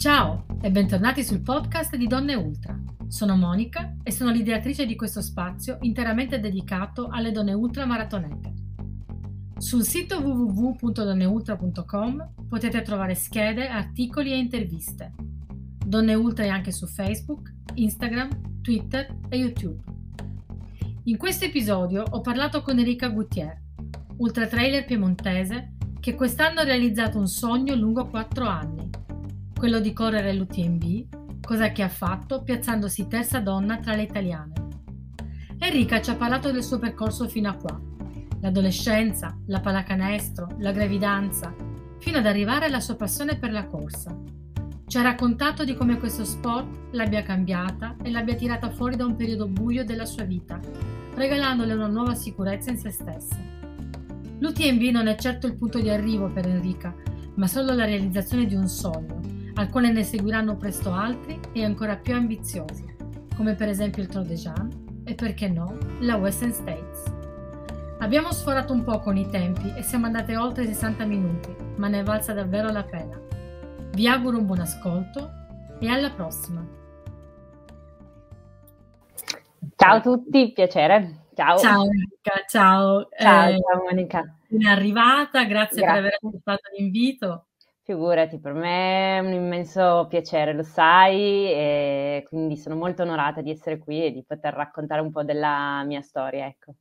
Ciao e bentornati sul podcast di Donne Ultra. Sono Monica e sono l'ideatrice di questo spazio interamente dedicato alle donne ultra maratonete. Sul sito www.donneultra.com potete trovare schede, articoli e interviste. Donne Ultra è anche su Facebook, Instagram, Twitter e YouTube. In questo episodio ho parlato con Enrica Gutierre, ultra trailer piemontese che quest'anno ha realizzato un sogno lungo 4 anni, quello di correre l'UTMB, cosa che ha fatto piazzandosi terza donna tra le italiane. Enrica ci ha parlato del suo percorso fino a qua, l'adolescenza, la pallacanestro, la gravidanza, fino ad arrivare alla sua passione per la corsa. Ci ha raccontato di come questo sport l'abbia cambiata e l'abbia tirata fuori da un periodo buio della sua vita, regalandole una nuova sicurezza in se stessa. L'UTMB non è certo il punto di arrivo per Enrica, ma solo la realizzazione di un sogno, al quale ne seguiranno presto altri e ancora più ambiziosi, come per esempio il Tour de Jean e perché no la Western States. Abbiamo sforato un po' con i tempi e siamo andate oltre i 60 minuti, ma ne è valsa davvero la pena. Vi auguro un buon ascolto e alla prossima. Ciao a tutti, piacere. Ciao. Ciao Monica, ciao. Ciao, eh, ciao Monica. È arrivata, grazie, grazie. per aver accettato l'invito. Figurati, per me è un immenso piacere, lo sai, e quindi sono molto onorata di essere qui e di poter raccontare un po' della mia storia, ecco.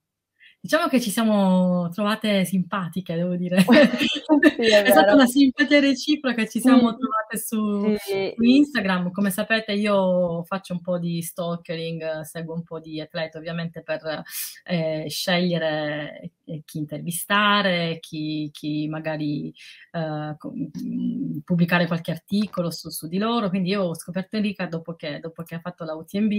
Diciamo che ci siamo trovate simpatiche, devo dire. Sì, è, è stata una simpatia reciproca, ci siamo trovate su, sì. su, Instagram. Come sapete io faccio un po' di stalkering, seguo un po' di atleti ovviamente per eh, scegliere chi intervistare, chi, chi magari eh, pubblicare qualche articolo su, su, di loro. Quindi io ho scoperto Enrica dopo che, dopo che ha fatto la UTMB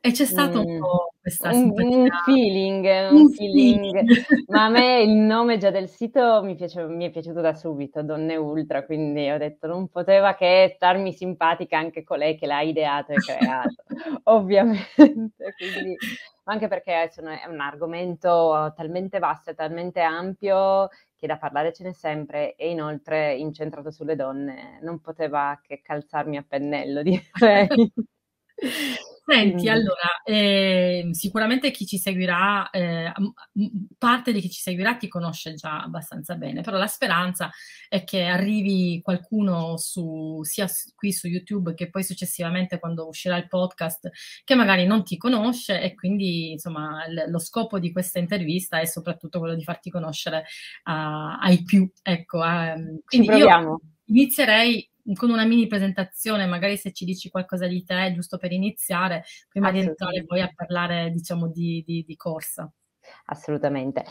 e c'è stato mm. un po' questa simpatia. Un, feeling, un feeling feeling. Ma a me il nome già del sito mi, piace, mi, è piaciuto da subito, Donne Ultra, quindi ho detto non poteva che starmi simpatica anche colei che l'ha ideato e creato, ovviamente. Quindi, anche perché è un argomento talmente vasto e talmente ampio che da parlare ce n'è sempre e inoltre incentrato sulle donne non poteva che calzarmi a pennello, direi. Senti, allora, eh, sicuramente chi ci seguirà, eh, parte di chi ci seguirà ti conosce già abbastanza bene, però la speranza è che arrivi qualcuno su, sia qui su YouTube che poi successivamente quando uscirà il podcast che magari non ti conosce e quindi insomma l- lo scopo di questa intervista è soprattutto quello di farti conoscere uh, ai più. Ecco, uh, ci proviamo. inizierei con una mini presentazione, magari se ci dici qualcosa di te, giusto per iniziare, prima di entrare poi a parlare, diciamo, di, di, di corsa. Assolutamente.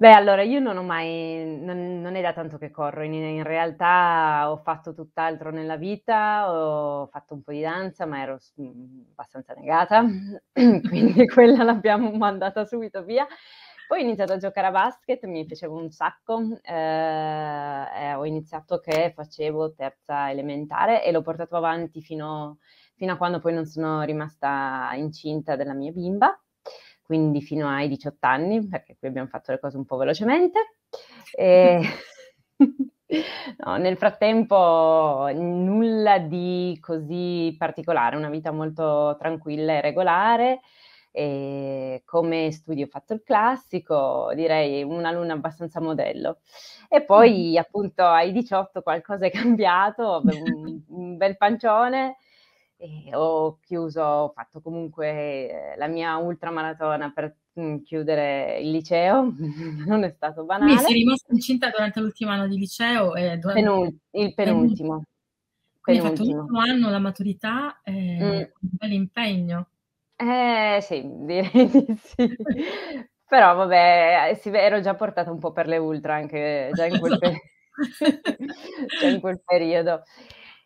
Beh, allora io non ho mai, non, non, è da tanto che corro, in, in, realtà ho fatto tutt'altro nella vita, ho fatto un po' di danza, ma ero abbastanza negata, quindi quella l'abbiamo mandata subito via. Poi ho iniziato a giocare a basket, mi piaceva un sacco, eh, ho iniziato che facevo terza elementare e l'ho portato avanti fino, fino a quando poi non sono rimasta incinta della mia bimba, quindi fino ai 18 anni, perché qui abbiamo fatto le cose un po' velocemente. E... No, nel frattempo nulla di così particolare, una vita molto tranquilla e regolare. E come studio ho fatto il classico, direi un'alunna abbastanza modello. E poi appunto ai 18 qualcosa è cambiato, avevo un, un bel pancione e ho chiuso, ho fatto comunque eh, la mia ultramaratona per chiudere il liceo, non è stato banale. Quindi sei rimasta incinta durante l'ultimo anno di liceo? E durante... Penul- il penultimo. Quindi hai fatto l'ultimo anno, la maturità, eh, mm. un bel impegno. Eh sì, direi di sì. Però vabbè, sì, ero già portata un po' per le ultra anche già in quel, pe- già in quel periodo.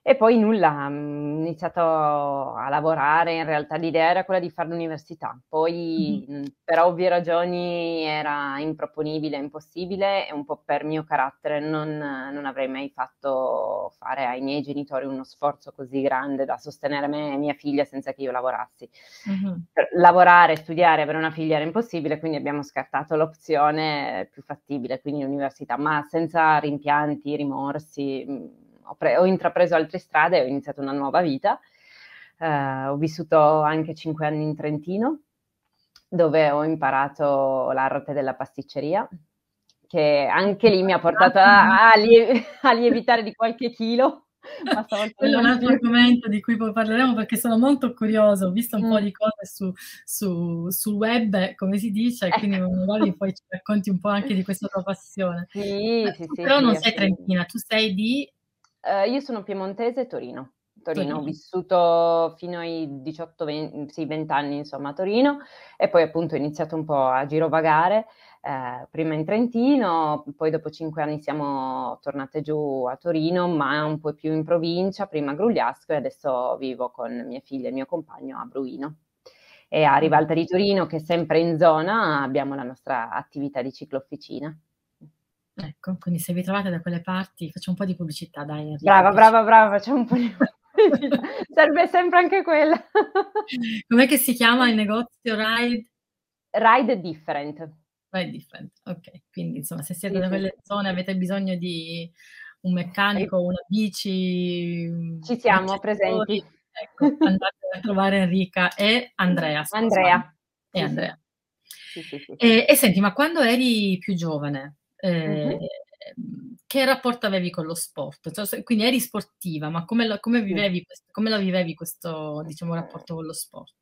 E poi nulla, mhmm, ho iniziato a lavorare, in realtà l'idea era quella di fare l'università, poi. Mhmm, per ovvie ragioni era improponibile, impossibile e un po' per mio carattere non non avrei mai fatto fare ai miei genitori uno sforzo così grande da sostenere me e mia figlia senza che io lavorassi. Mh-mh. lavorare, studiare, avere una figlia era impossibile, quindi abbiamo scartato l'opzione più fattibile, quindi l'università, ma senza rimpianti, rimorsi, mhmm ho, pre- ho, intrapreso altre strade ho iniziato una nuova vita. Uh, ho vissuto anche cinque anni in Trentino, dove ho imparato l'arte della pasticceria, che anche lì mi ha portato a, a, lie- a lievitare di qualche chilo. Quello è un altro argomento di cui poi parleremo perché sono molto curiosa, ho visto un mm. po' di cose su, su, sul web, come si dice, quindi magari poi ci racconti un po' anche di questa tua passione. Sì, sì. Però sì, non sei trentina, tu sei di... Uh, io sono piemontese Torino. Torino, Torino. ho vissuto fino ai 18-20 sì, anni insomma a Torino e poi appunto ho iniziato un po' a girovagare eh, prima in Trentino, poi dopo cinque anni siamo tornate giù a Torino, ma un po' più in provincia, prima a Grugliasco e adesso vivo con mia figlia e il mio compagno a Bruino. E a Rivalta di Torino, che è sempre in zona, abbiamo la nostra attività di ciclofficina. Ecco, quindi se vi trovate da quelle parti, facciamo un po' di pubblicità, dai. Enrico, brava, brava, brava, facciamo un po' di pubblicità. Serve sempre anche quella. Com'è che si chiama il negozio Ride? Ride Different. Right different, ok. Quindi insomma se siete sì, da quelle sì. zone avete bisogno di un meccanico, una bici... Ci siamo presenti. Ecco, andate a trovare Enrica e Andrea. Andrea. E Andrea. Sì, e, e, senti, ma quando eri più giovane, eh, mm-hmm. che rapporto avevi con lo sport? Cioè, quindi eri sportiva, ma come, lo, come, vivevi, come la vivevi questo diciamo, rapporto con lo sport?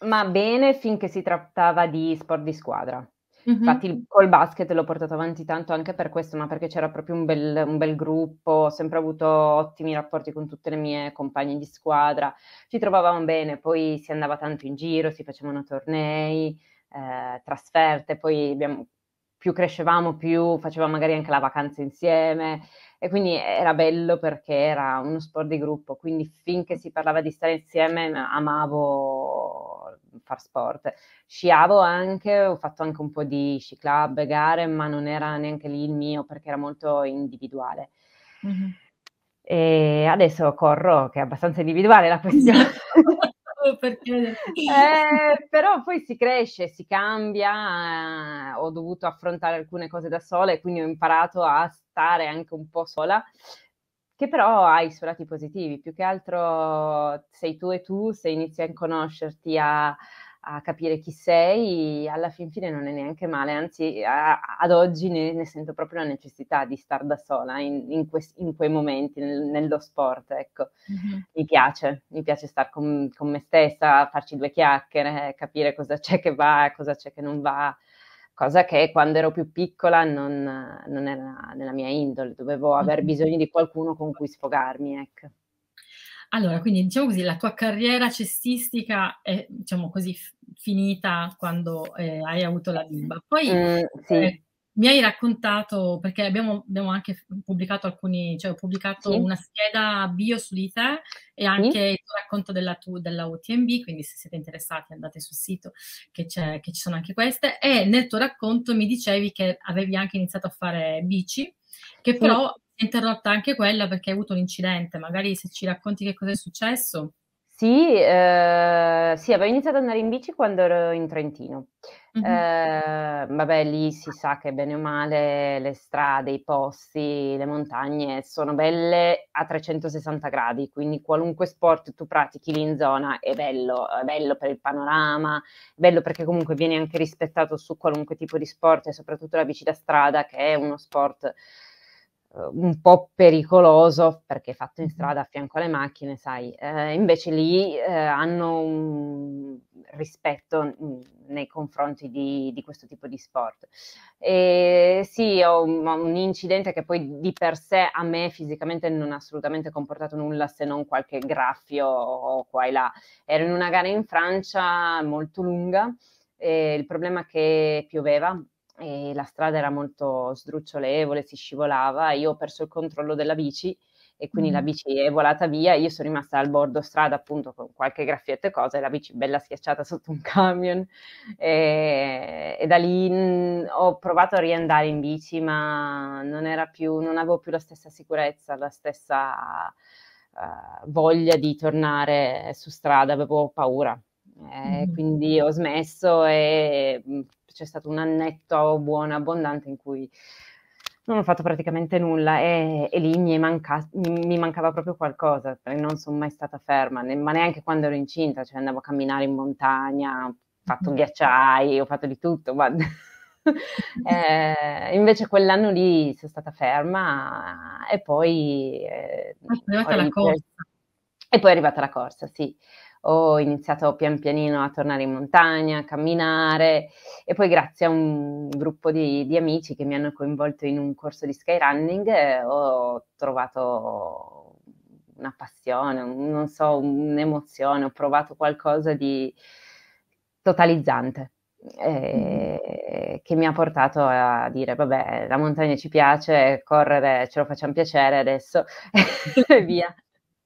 Ma bene finché si trattava di sport di squadra. Mh-mh. Infatti col basket l'ho portato avanti tanto anche per questo, ma perché c'era proprio un bel, un bel gruppo, ho sempre avuto ottimi rapporti con tutte le mie compagne di squadra, ci trovavamo bene, poi si andava tanto in giro, si facevano tornei, eh, trasferte, poi abbiamo, più crescevamo più facevamo magari anche la vacanza insieme e quindi era bello perché era uno sport di gruppo, quindi finché si parlava di stare insieme amavo far sport. Sciavo anche, ho fatto anche un po' di sci club, gare, ma non era neanche lì il mio perché era molto individuale. Mm-hmm. E adesso corro, che è abbastanza individuale la questione. perché... eh, però poi si cresce, si cambia, eh, ho dovuto affrontare alcune cose da sola e quindi ho imparato a stare anche un po' sola, che però ha i suoi lati positivi, più che altro sei tu e tu, se inizi a conoscerti, a, a capire chi sei, alla fin fine non è neanche male, anzi a, ad oggi ne, ne, sento proprio la necessità di star da sola in, in, que, in quei momenti, nel, nello sport, ecco. Mm-hmm. Mi piace, mi piace stare con, con, me stessa, farci due chiacchiere, capire cosa c'è che va e cosa c'è che non va, cosa che quando ero più piccola non, non era nella mia indole, dovevo aver bisogno di qualcuno con cui sfogarmi, ecco. Allora, quindi diciamo così, la tua carriera cestistica è, diciamo così, finita quando eh, hai avuto la bimba. Poi mm, sì. eh, mi hai raccontato, perché abbiamo, abbiamo, anche pubblicato alcuni, cioè ho pubblicato sì. una scheda bio su di te e anche sì. il tuo racconto della, tu, della UTMB, quindi se siete interessati andate sul sito che, che, ci sono anche queste. E nel tuo racconto mi dicevi che avevi anche iniziato a fare bici, che però interrotta anche quella perché hai avuto un incidente, magari se ci racconti che cosa è successo. Sì, eh, sì, avevo iniziato ad andare in bici quando ero in Trentino. Mm-hmm. Eh, vabbè, lì si sa che bene o male le strade, i posti, le montagne sono belle a 360 gradi, quindi qualunque sport tu pratichi lì in zona è bello, è bello per il panorama, è bello perché comunque viene anche rispettato su qualunque tipo di sport e soprattutto la bici da strada che è uno sport un po' pericoloso perché fatto in strada a fianco alle macchine, sai, eh, invece lì eh, hanno un rispetto nei confronti di, di, questo tipo di sport. E sì, ho un, un, incidente che poi di per sé a me fisicamente non ha assolutamente comportato nulla se non qualche graffio o qua e là. Ero in una gara in Francia molto lunga e il problema è che pioveva e la strada era molto sdrucciolevole, si scivolava, io ho perso il controllo della bici e quindi mm. la bici è volata via, io sono rimasta al bordo strada appunto con qualche graffietto e cosa e la bici bella schiacciata sotto un camion e, e da lì mh, ho provato a riandare in bici ma non era più, non avevo più la stessa sicurezza, la stessa uh, voglia di tornare su strada, avevo paura. Eh, mm. Quindi ho smesso e c'è stato un annetto buono, abbondante in cui non ho fatto praticamente nulla e, e lì mi, manca, mi, mi, mancava proprio qualcosa, non sono mai stata ferma, ne, ma neanche quando ero incinta, cioè andavo a camminare in montagna, ho fatto ghiacciai, ho fatto di tutto, ma... eh, invece quell'anno lì sono stata ferma e poi... Eh, è arrivata la corsa. E poi è arrivata la corsa, sì ho iniziato pian pianino a tornare in montagna, a camminare e poi grazie a un gruppo di, di amici che mi hanno coinvolto in un corso di skyrunning eh, ho trovato una passione, un, non so, un'emozione, ho provato qualcosa di totalizzante. Eh, che mi ha portato a dire vabbè la montagna ci piace, correre ce lo facciamo piacere adesso e via.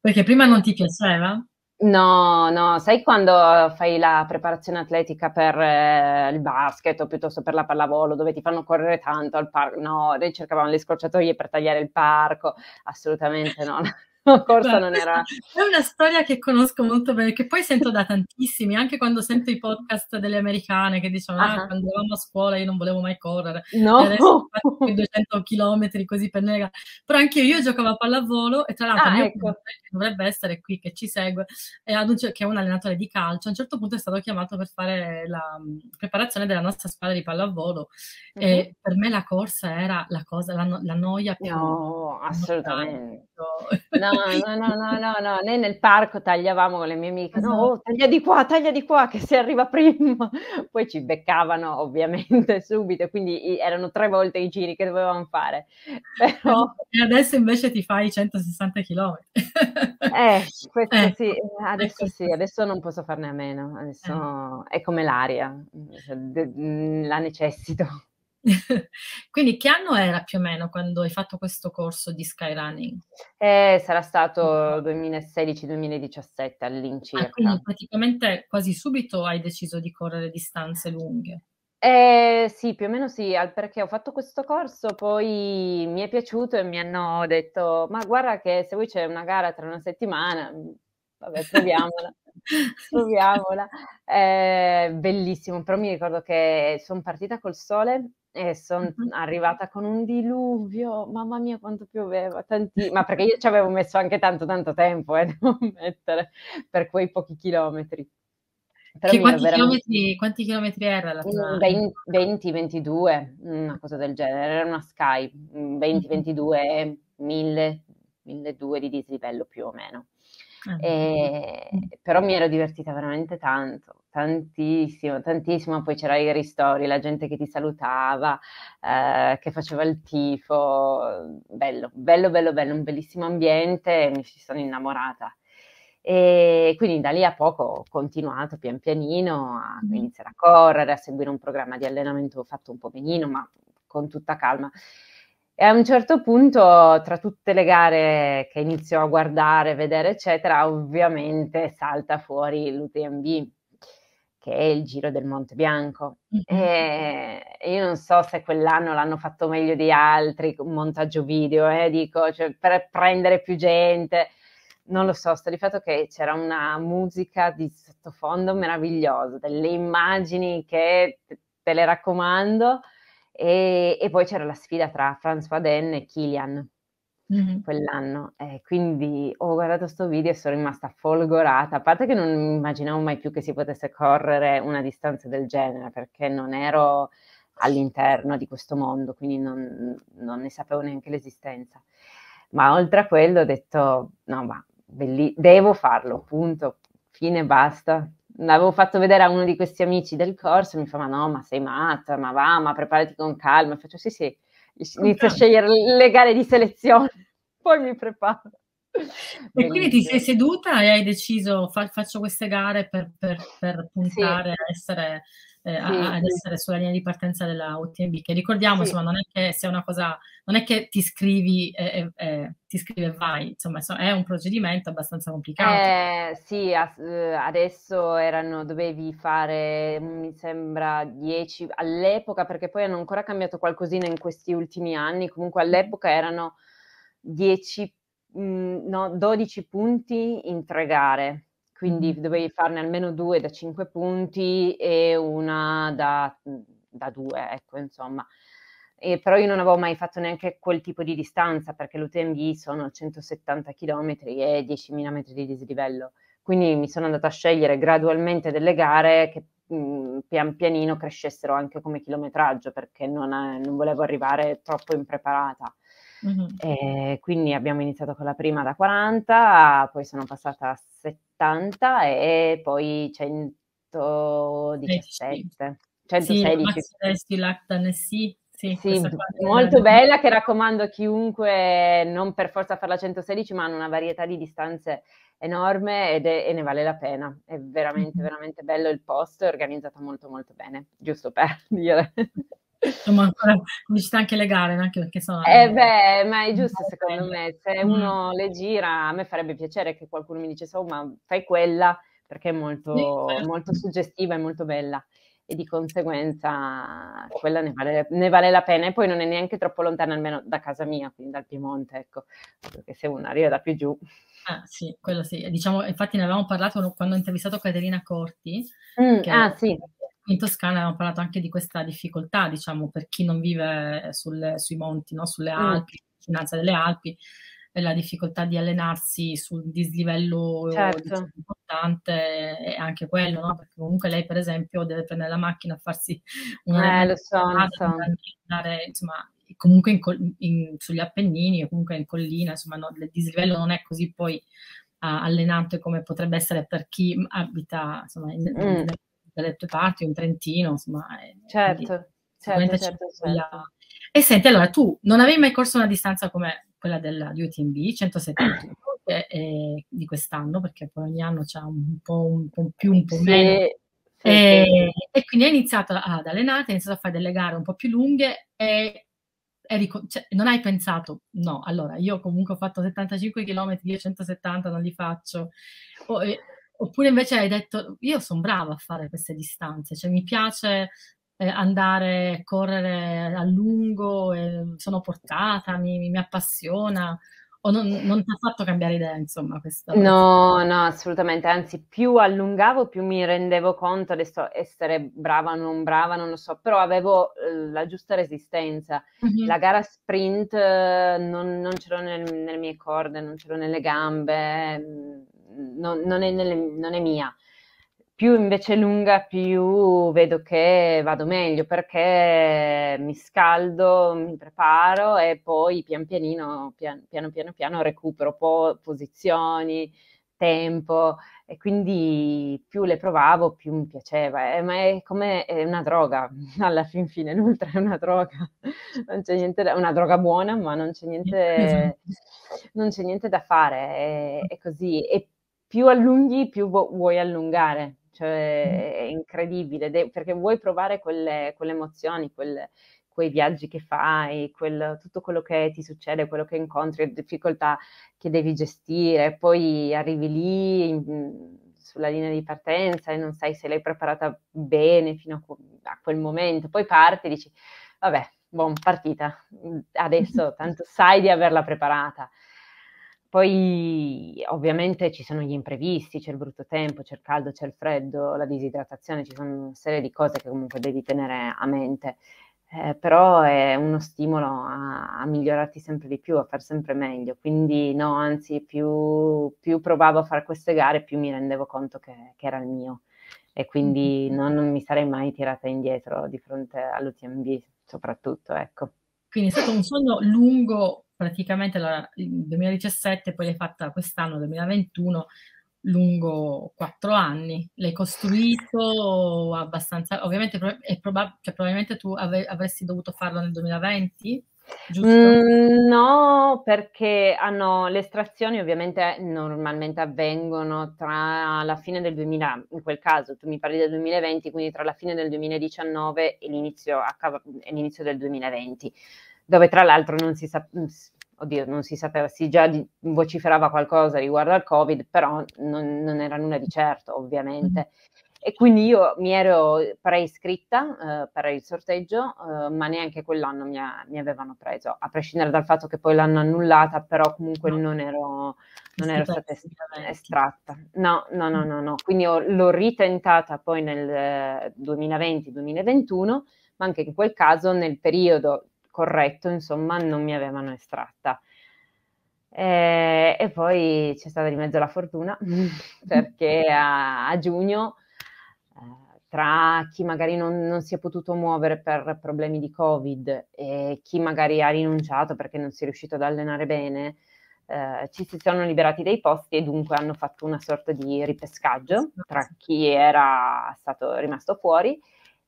Perché prima non ti piaceva? No, no, sai quando fai la preparazione atletica per eh, il basket o piuttosto per la pallavolo dove ti fanno correre tanto al parco? No, noi cercavamo le scorciatoie per tagliare il parco, assolutamente no. Corsa non era... È una storia che conosco molto bene, che poi sento da tantissimi, anche quando sento i podcast delle americane che dicono ah, quando eravamo a scuola io non volevo mai correre, no. adesso faccio 200 km così per nega. Però anche io, io giocavo a pallavolo e tra l'altro ah, ecco. dovrebbe essere qui che ci segue, e un, che è un allenatore di calcio, a un certo punto è stato chiamato per fare la preparazione della nostra squadra di pallavolo uh-huh. e per me la corsa era la cosa, la, la noia più... No, assolutamente. No, no, no, no, no, no, noi nel parco tagliavamo con le mie amiche, no, oh, taglia di qua, taglia di qua, che si arriva prima. Poi ci beccavano ovviamente subito, quindi erano tre volte i giri che dovevamo fare. Però... E adesso invece ti fai 160 km. eh, questo eh, sì, adesso sì, adesso non posso farne a meno, adesso eh. è come l'aria, la necessito. Quindi che anno era più o meno quando hai fatto questo corso di skyrunning? Eh, sarà stato 2016-2017 all'incirca. Ah, quindi praticamente quasi subito hai deciso di correre distanze lunghe. Eh, sì, più o meno sì, perché ho fatto questo corso, poi mi è piaciuto e mi hanno detto, ma guarda che se vuoi c'è una gara tra una settimana, vabbè, proviamola. proviamola. Eh, bellissimo, però mi ricordo che sono partita col sole e sono uh-huh. arrivata con un diluvio, mamma mia quanto pioveva, tanti... ma perché io ci avevo messo anche tanto tanto tempo, eh, devo mettere, per quei pochi chilometri. Quanti, veramente... chilometri, quanti, chilometri, era la tua? 20, 22, una cosa del genere, era una Sky, 20, 22, 1000, 1200 di dislivello più o meno. Ah, e, però mi ero divertita veramente tanto, tantissimo, tantissimo. Poi c'era i ristori, la gente che ti salutava, eh, che faceva il tifo. Bello, bello, bello, bello, un bellissimo ambiente, mi ci sono innamorata. E quindi da lì a poco ho continuato pian pianino a iniziare a correre, a seguire un programma di allenamento fatto un po' benino, ma con tutta calma. E a un certo punto, tra tutte le gare che inizio a guardare, vedere, eccetera, ovviamente salta fuori l'UTMB, che è il Giro del Monte Bianco. E io non so se quell'anno l'hanno fatto meglio di altri, un montaggio video, eh, dico, cioè, per prendere più gente. Non lo so, sto di fatto che c'era una musica di sottofondo meravigliosa, delle immagini che te le raccomando e, e poi c'era la sfida tra François Den e Kilian mm-hmm. quell'anno. Eh, quindi ho guardato questo video e sono rimasta folgorata, a parte che non immaginavo mai più che si potesse correre una distanza del genere, perché non ero all'interno di questo mondo, quindi non, non ne sapevo neanche l'esistenza. Ma oltre a quello ho detto, no, ma belli- devo farlo, punto, fine, basta, l'avevo fatto vedere a uno di questi amici del corso, mi fa, ma no, ma sei matta, ma va, ma preparati con calma. Faccio, sì, sì, inizio a scegliere le gare di selezione, poi mi preparo. E quindi ti sei seduta e hai deciso, fa, faccio queste gare per, per, per puntare sì. a essere eh, sì, ad essere sulla linea di partenza della UTMB, che ricordiamo, sì. insomma, non è che sia una cosa, non è che ti scrivi e, e ti scrivi e vai, insomma, è un procedimento abbastanza complicato. Eh, sì, eh, adesso erano, dovevi fare, mi sembra, 10 all'epoca, perché poi hanno ancora cambiato qualcosina in questi ultimi anni, comunque all'epoca erano 10, mm, no, 12 punti in tre gare quindi dovevi farne almeno due da 5 punti e una da, da 2, ecco, insomma. e però io non avevo mai fatto neanche quel tipo di distanza perché l'UTMB sono 170 km e 10.000 metri di dislivello. Quindi mi sono andata a scegliere gradualmente delle gare che mh, mhmm, pian pianino crescessero anche come chilometraggio perché non, è, non volevo arrivare troppo impreparata. Mm-hmm. quindi abbiamo iniziato con la prima da 40, poi sono passata a 70 e poi 117. 116. Sì, sì, sì, sì molto bella che raccomando a chiunque non per forza farla 116 ma hanno una varietà di distanze enorme ed è, e ne vale la pena. È veramente, veramente bello il posto, è organizzato molto, molto bene, giusto per dire. Insomma, ancora come ci anche le gare, anche perché sono... Eh beh, ma è giusto secondo me, se mm. uno le gira, a me farebbe piacere che qualcuno mi dicesse, oh ma fai quella, perché è molto, sì, certo. molto suggestiva e molto bella e di conseguenza quella ne vale, ne vale, la pena e poi non è neanche troppo lontana almeno da casa mia, quindi dal Piemonte, ecco, perché se uno arriva da più giù. Ah sì, quello sì, diciamo, infatti ne avevamo parlato quando ho intervistato Caterina Corti, mm, ah sì. In Toscana abbiamo parlato anche di questa difficoltà, diciamo, per chi non vive sul, sui monti, no? sulle mm. Alpi, mm. vicinanza delle Alpi, la difficoltà di allenarsi sul dislivello certo. diciamo, importante è anche quello, no? perché comunque lei per esempio deve prendere la macchina a farsi una eh, lo so, lo so. andare insomma comunque in, in, sugli Appennini o comunque in collina, insomma no, il dislivello non è così poi uh, allenante come potrebbe essere per chi abita insomma in, mm. Dalle tue parti, in Trentino, insomma. Certo, certo, certo, certo. E senti, allora tu non avevi mai corso una distanza come quella della, UTMB 171 che è di quest'anno, perché poi ogni anno c'è un po', un po più, un po' sì, meno. Sì, e, sì. e, quindi hai iniziato ad allenare, hai iniziato a fare delle gare un po' più lunghe e eri, cioè, non hai pensato, no, allora io comunque ho fatto 75 km, io 170 non li faccio. O, e, oppure invece hai detto, io sono brava a fare queste distanze, cioè mi piace eh, andare a correre a lungo, eh, sono portata, mi, mi, appassiona. O non, non ti ha fatto cambiare idea, insomma, questa No, no, assolutamente. Anzi, più allungavo, più mi rendevo conto, adesso essere brava o non brava, non lo so, però avevo eh, la giusta resistenza. Mm-hmm. La gara sprint eh, non, non c'ero nel, nelle mie corde, non c'ero nelle gambe, mm, non, non, è, nelle, non è mia. Più invece lunga, più vedo che vado meglio perché mi scaldo, mi preparo e poi pian pianino, pian, piano piano piano recupero po- posizioni, tempo. E quindi più le provavo più mi piaceva, eh, ma è come è una droga, alla fin fine l'ultra è una droga, non c'è niente da, una droga buona ma non c'è niente, non c'è niente da fare, è, è così. E più allunghi più vuoi allungare, cioè è incredibile, de- perché vuoi provare quelle, quelle emozioni, quelle, quei viaggi che fai, quel, tutto quello che ti succede, quello che incontri, le difficoltà che devi gestire, poi arrivi lì in, sulla linea di partenza e non sai se l'hai preparata bene fino a, quel momento, poi parti e dici, vabbè, buon partita, adesso tanto sai di averla preparata. Poi ovviamente ci sono gli imprevisti, c'è il brutto tempo, c'è il caldo, c'è il freddo, la disidratazione, ci sono una serie di cose che comunque devi tenere a mente, eh, però è uno stimolo a, a, migliorarti sempre di più, a far sempre meglio. Quindi no, anzi, più, più provavo a fare queste gare, più mi rendevo conto che, che era il mio e quindi non, non, mi sarei mai tirata indietro di fronte all'UTMB, soprattutto, ecco. Quindi è stato un sogno lungo praticamente il 2017, poi l'hai fatta quest'anno, 2021, lungo quattro anni. L'hai costruito abbastanza, ovviamente è probab- cioè, probabilmente tu ave- avresti dovuto farlo nel 2020? Mm, no, perché hanno, le estrazioni ovviamente normalmente avvengono tra la fine del 2000, in quel caso tu mi parli del 2020, quindi tra la fine del 2019 e l'inizio, e l'inizio del 2020 dove tra l'altro non si, sa- oddio, non si sapeva, si già di- vociferava qualcosa riguardo al Covid, però non, non era nulla di certo, ovviamente. E quindi io mi ero preiscritta eh, per il sorteggio, eh, ma neanche quell'anno mi, ha, mi, avevano preso, a prescindere dal fatto che poi l'hanno annullata, però comunque no. non ero, non ero stata estratta. No, no, no, no, no. Quindi ho, l'ho ritentata poi nel 2020-2021, ma anche in quel caso nel periodo corretto, insomma, non mi avevano estratta. E, e poi c'è stata di mezzo la fortuna perché a, a giugno eh, tra chi magari non, non, si è potuto muovere per problemi di Covid e chi magari ha rinunciato perché non si è riuscito ad allenare bene, eh, ci si sono liberati dei posti e dunque hanno fatto una sorta di ripescaggio tra chi era stato rimasto fuori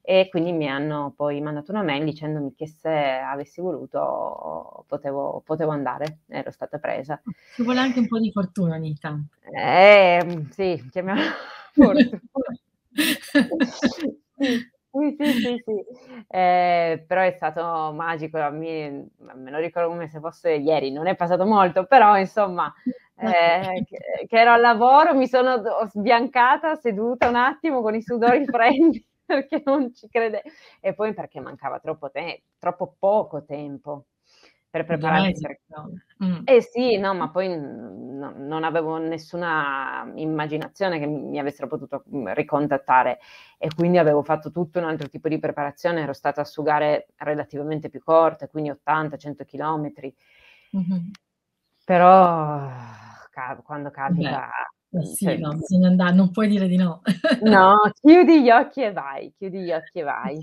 e quindi mi hanno poi mandato una mail dicendomi che se avessi voluto potevo, potevo andare, ero stata presa. Ci vuole anche un po' di fortuna ogni tanto. Eh, sì, chiamiamola fortuna. Sì, sì, sì, sì. Eh, però è stato magico, me, me lo ricordo come se fosse ieri, non è passato molto, però insomma, eh, che, che, ero al lavoro, mi sono sbiancata, seduta un attimo con i sudori freddi perché non ci crede e poi perché mancava troppo, te- troppo poco tempo per prepararmi. Per... Mm. Eh sì, no, ma poi no, non avevo nessuna immaginazione che mi avessero potuto mm, ricontattare e quindi avevo fatto tutto un altro tipo di preparazione, ero stata a su gare relativamente più corte, quindi 80-100 km. Mm-hmm. Però quando capita... Beh, eh sì, cioè, no, bisogna andare, non puoi dire di no. no, chiudi gli occhi e vai, chiudi gli occhi e vai.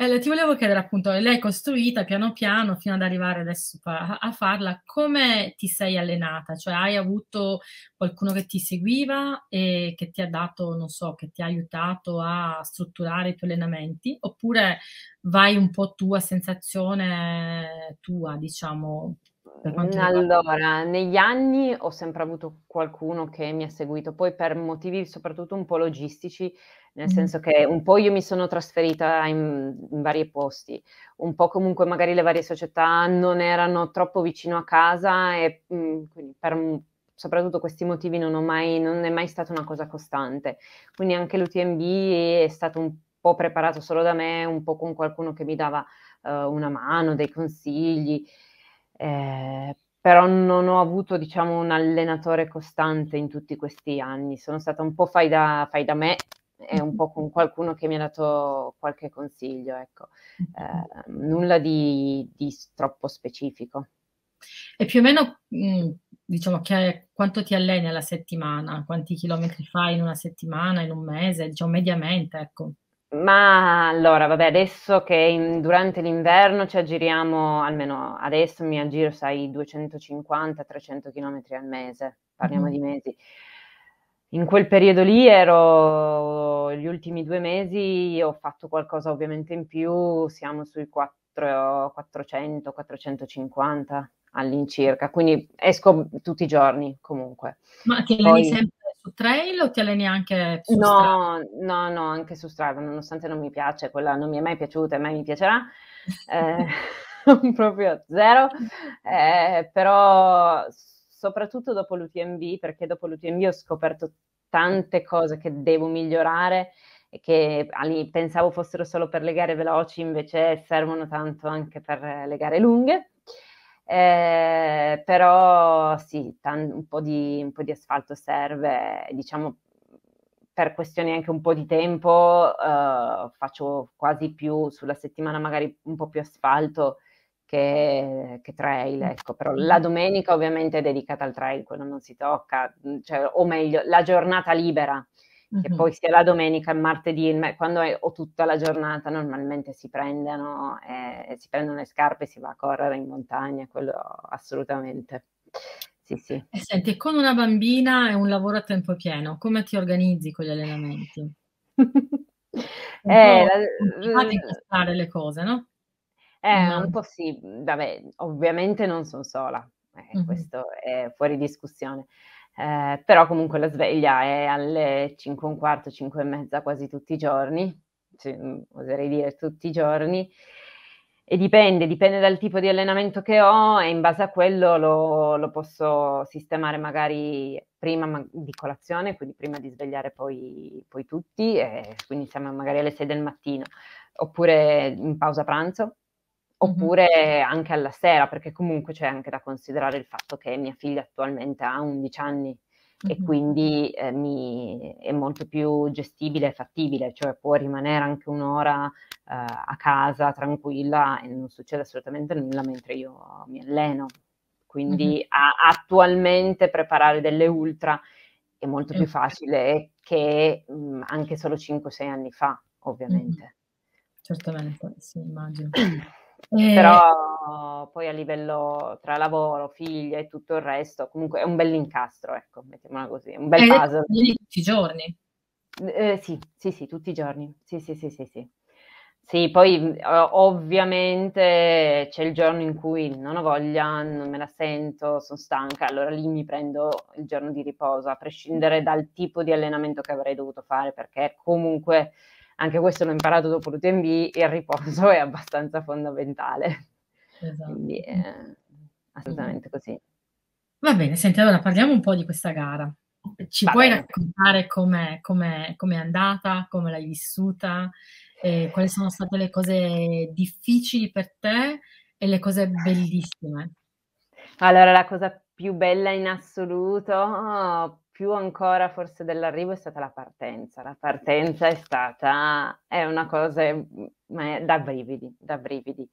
Eh, ti volevo chiedere appunto, l'hai costruita piano piano fino ad arrivare adesso a, a, farla, come ti sei allenata? Cioè hai avuto qualcuno che ti seguiva e che ti ha dato, non so, che ti ha aiutato a strutturare i tuoi allenamenti? Oppure vai un po' tu a sensazione tua, diciamo? Allora, negli anni ho sempre avuto qualcuno che mi ha seguito, poi per motivi soprattutto un po' logistici nel senso che un po' io mi sono trasferita in, in vari posti, un po' comunque magari le varie società non erano troppo vicino a casa e mh, mm, quindi per soprattutto questi motivi non, mai, non è mai stata una cosa costante. Quindi anche l'UTMB è stato un po' preparato solo da me, un po' con qualcuno che mi dava uh, una mano, dei consigli. Eh, però non ho avuto, diciamo, un allenatore costante in tutti questi anni. Sono stata un po' fai da, fai da me è un po' con qualcuno che mi ha dato qualche consiglio, ecco. Eh, nulla di, di, troppo specifico. E più o meno, mm, diciamo, che, quanto ti alleni alla settimana? Quanti chilometri fai in una settimana, in un mese? Diciamo, mediamente, ecco. Ma allora, vabbè, adesso che in, durante l'inverno ci aggiriamo, almeno adesso mi aggiro, sai, 250-300 km al mese, parliamo mm-hmm. di mesi. In quel periodo lì ero gli ultimi due mesi, ho fatto qualcosa ovviamente in più, siamo sui 400-450 all'incirca, quindi esco tutti i giorni comunque. Ma ti alleni Poi, sempre su trail o ti alleni anche su no, strada? No, no, anche su strada, nonostante non mi piace, quella non mi è mai piaciuta e mai mi piacerà. Eh, proprio zero, eh, però soprattutto dopo l'UTMB, perché dopo l'UTMB ho scoperto tante cose che devo migliorare e che pensavo fossero solo per le gare veloci, invece servono tanto anche per le gare lunghe. Eh, però sì, tan- un, po di, un, po di, asfalto serve, diciamo per questioni anche un po' di tempo, eh, faccio quasi più sulla settimana magari un po' più asfalto che, che, trail, ecco, però la domenica ovviamente è dedicata al trail, quello non si tocca, mhmm, cioè, o meglio, la giornata libera, che poi sia la domenica, il martedì, il quando è, ho tutta la giornata normalmente si prendono, eh, si prendono le scarpe e si va a correre in montagna, quello assolutamente. Sì, sì. E senti, con una bambina e un lavoro a tempo pieno, come ti organizzi con gli allenamenti? eh, la, le cose, no? Eh, un po' sì, vabbè, ovviamente non son sola, eh, Mh-mh. questo è fuori discussione. Ehm, però comunque la sveglia è alle 5 e un quarto, 5 e mezza quasi tutti i giorni, mhmm, oserei dire tutti i giorni, e dipende, dipende dal tipo di allenamento che ho e in base a quello lo lo posso sistemare magari prima ma di colazione, quindi prima di svegliare poi poi tutti, quindi siamo magari alle 6 del mattino, oppure in pausa pranzo oppure anche alla sera, perché comunque c'è anche da considerare il fatto che mia figlia attualmente ha 11 anni e quindi eh, mi, è molto più gestibile e fattibile, cioè può rimanere anche un'ora eh, a casa tranquilla e non succede assolutamente nulla mentre io mi alleno. Quindi mm-hmm. a, attualmente preparare delle ultra è molto più facile che mh, anche solo 5-6 anni fa, ovviamente. Mm-hmm. Certamente, sì, immagino. Eh, Però poi a livello tra lavoro, figlia e tutto il resto, comunque è un bel incastro, ecco, mettiamola così, un bel puzzle. Tutti i giorni? Eh, sì, sì, sì, tutti i giorni. Sì, sì, sì, sì, sì. Sì, poi ovviamente c'è il giorno in cui non ho voglia, non me la sento, sono stanca, allora lì mi prendo il giorno di riposo, a prescindere dal tipo di allenamento che avrei dovuto fare, perché comunque anche questo l'ho imparato dopo l'UTMB, il riposo è abbastanza fondamentale. Esatto. Quindi è assolutamente così. Va bene, senti, allora parliamo un po' di questa gara. Ci Va puoi bene. raccontare com'è, com'è, com'è, andata, come l'hai vissuta, eh, quali sono state le cose difficili per te e le cose bellissime? Allora, la cosa più bella in assoluto, più ancora forse dell'arrivo è stata la partenza. La partenza è stata, è una cosa è da brividi, da brividi.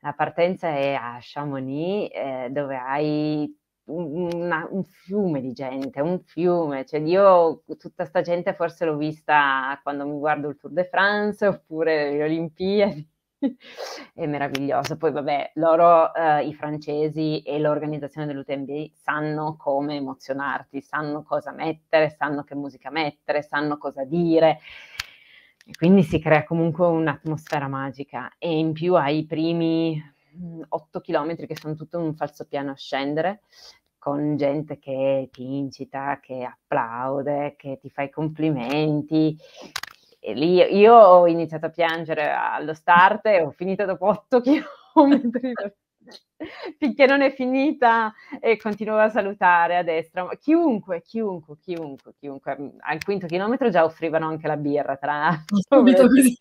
La partenza è a Chamonix, eh, dove hai una, un fiume di gente, un fiume, cioè io tutta sta gente forse l'ho vista quando mi guardo il Tour de France oppure le Olimpiadi, è meraviglioso. Poi vabbè, loro, eh, i francesi e l'organizzazione dell'UTMB sanno come emozionarti, sanno cosa mettere, sanno che musica mettere, sanno cosa dire. E quindi si crea comunque un'atmosfera magica e in più hai i primi 8 mm, km che sono tutto un falso piano a scendere con gente che ti incita, che applaude, che ti fa i complimenti e lì io ho iniziato a piangere allo start e ho finito dopo 8 chilometri finché non è finita e continuo a salutare a destra. Ma chiunque, chiunque, chiunque, chiunque. Al quinto chilometro già offrivano anche la birra, tra l'altro. Subito così.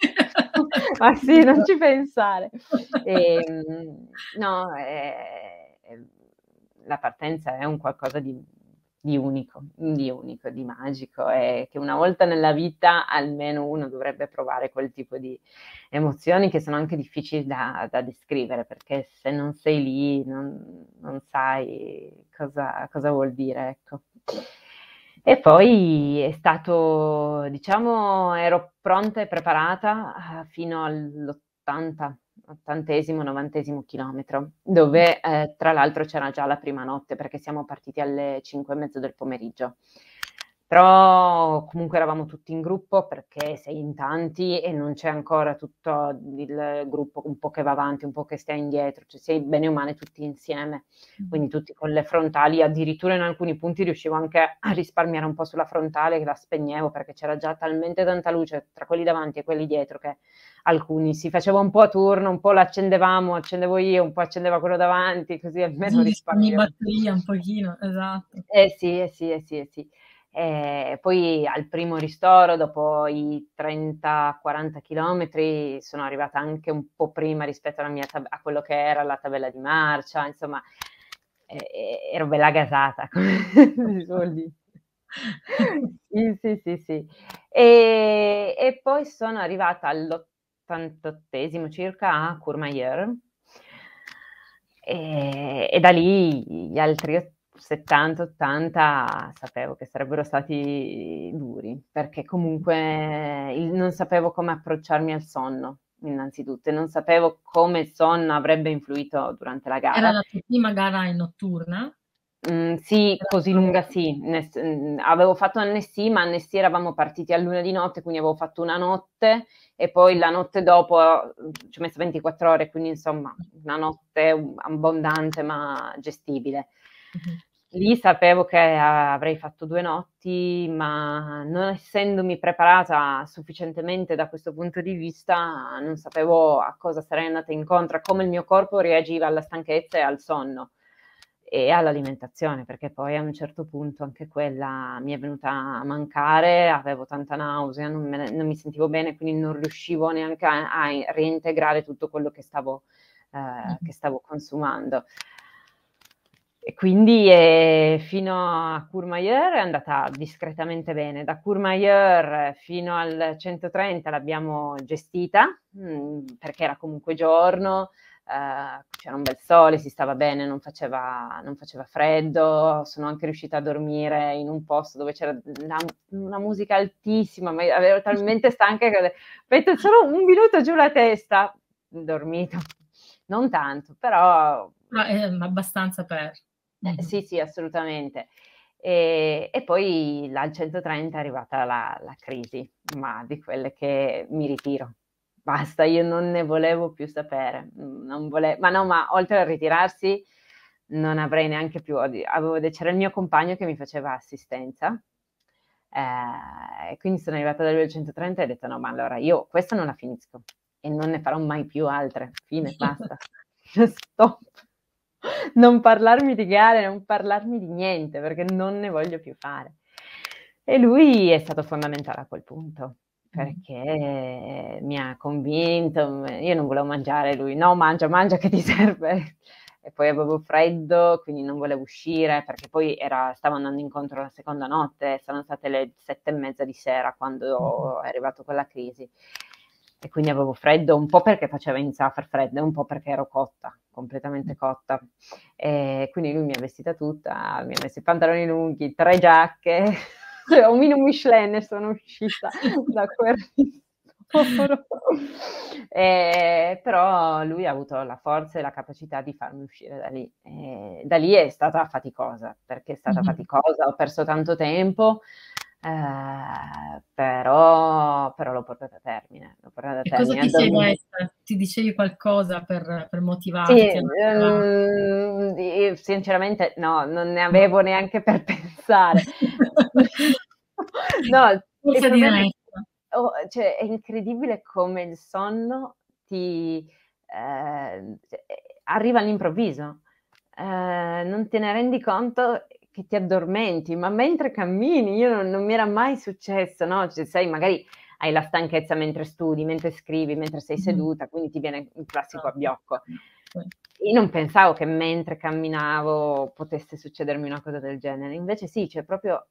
Ma sì, non ci pensare. E, ehm, no, è, è, la partenza è un qualcosa di di unico, di unico, di magico e che una volta nella vita almeno uno dovrebbe provare quel tipo di emozioni che sono anche difficili da, da descrivere perché se non sei lì non, non sai cosa, cosa, vuol dire, ecco. E poi è stato, diciamo, ero pronta e preparata eh, fino all'80 ottantesimo, novantesimo chilometro, dove eh, tra l'altro c'era già la prima notte perché siamo partiti alle cinque e mezzo del pomeriggio. Però comunque eravamo tutti in gruppo perché sei in tanti e non c'è ancora tutto il gruppo un po' che va avanti, un po' che stia indietro, cioè sei bene o male tutti insieme, quindi tutti con le frontali, addirittura in alcuni punti riuscivo anche a risparmiare un po' sulla frontale che la spegnevo perché c'era già talmente tanta luce tra quelli davanti e quelli dietro che alcuni si faceva un po' a turno, un po' l'accendevamo, accendevo io, un po' accendeva quello davanti, così almeno risparmiavo. batteria un pochino, esatto. Eh sì, eh sì, eh sì, eh sì. E poi al primo ristoro, dopo i 30-40 km, sono arrivata anche un po' prima rispetto tab- a quello che era la tabella di marcia, insomma, eh, ero bella gasata, come sì, sì, sì, sì. E, e, poi sono arrivata all'88esimo circa a Courmayeur e, e da lì gli altri 70-80 sapevo che sarebbero stati duri, perché comunque non sapevo come approcciarmi al sonno, innanzitutto, e non sapevo come il sonno avrebbe influito durante la gara. Era la tua prima gara in notturna? Mm, sì, così lunga sì. Mm, avevo fatto Annecy, ma Annecy eravamo partiti a luna di notte, quindi avevo fatto una notte e poi la notte dopo mm, ci ho messo 24 ore, quindi insomma una notte abbondante ma gestibile. Mm-hmm. Lì sapevo che avrei fatto due notti, ma non essendomi preparata sufficientemente da questo punto di vista, non sapevo a cosa sarei andata incontro, a come il mio corpo reagiva alla stanchezza e al sonno e all'alimentazione, perché poi a un certo punto anche quella mi è venuta a mancare, avevo tanta nausea, non, me, non mi sentivo bene, quindi non riuscivo neanche a, a reintegrare tutto quello che stavo, eh, che stavo consumando. E quindi eh, fino a Courmayeur è andata discretamente bene. Da Courmayeur fino al 130 l'abbiamo gestita mh, mm, perché era comunque giorno, eh, c'era un bel sole, si stava bene, non faceva, non faceva, freddo. Sono anche riuscita a dormire in un posto dove c'era una, una musica altissima, ma ero talmente stanca che ho detto solo un minuto giù la testa, dormito. Non tanto, però... Ma è abbastanza per... Eh, sì, sì, assolutamente. E, e, poi al 130 è arrivata la, la, crisi, ma di quelle che mi ritiro. Basta, io non ne volevo più sapere. Vole... Ma no, ma oltre a ritirarsi non avrei neanche più... Avevo... C'era il mio compagno che mi faceva assistenza. Eh, quindi sono arrivata da lui al 130 e ho detto no, ma allora io questa non la finisco e non ne farò mai più altre. Fine, basta. Stop non parlarmi di gare, non parlarmi di niente, perché non ne voglio più fare. E lui è stato fondamentale a quel punto, perché mi ha convinto, io non volevo mangiare, lui no, mangia, mangia che ti serve. E poi avevo freddo, quindi non volevo uscire, perché poi era, stavo andando incontro la seconda notte, sono state le sette e mezza di sera quando è arrivata quella crisi e quindi avevo freddo un po' perché faceva iniziare a far freddo un po' perché ero cotta, completamente cotta. E quindi lui mi ha vestita tutta, mi ha messo i pantaloni lunghi, tre giacche, un mini Michelin e sono uscita da quel eh, però lui ha avuto la forza e la capacità di farmi uscire da lì. E da lì è stata faticosa, perché è stata mm-hmm. faticosa, ho perso tanto tempo, eh, però, però l'ho portata a termine. Portata a termine. cosa ti sei detta? Ti dicevi qualcosa per, per motivarti? Sì, um, sinceramente no, non ne avevo neanche per pensare. no, è, oh, cioè, è incredibile come il sonno ti eh, arriva all'improvviso. Eh, non te ne rendi conto che ti addormenti, ma mentre cammini, io non, non mi era mai successo, no? Cioè, sai, magari hai la stanchezza mentre studi, mentre scrivi, mentre sei seduta, quindi ti viene il classico certo. abbiocco. Io non pensavo che mentre camminavo potesse succedermi una cosa del genere, invece sì, cioè proprio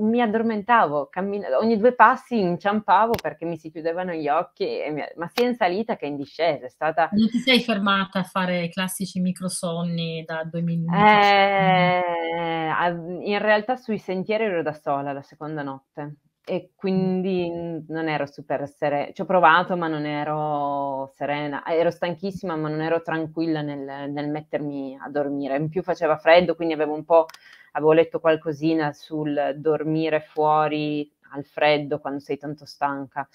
mi addormentavo, cammin- ogni due passi inciampavo perché mi si chiudevano gli occhi, mi- ma sia in salita che in discesa. È stata... Non ti sei fermata a fare i classici microsonni da due minuti? Eh, in realtà sui sentieri ero da sola la seconda notte e quindi non ero super serena. Ci ho provato, ma non ero serena. Ero stanchissima, ma non ero tranquilla nel, nel mettermi a dormire. In più faceva freddo, quindi avevo un po' avevo letto qualcosina sul dormire fuori al freddo quando sei tanto stanca.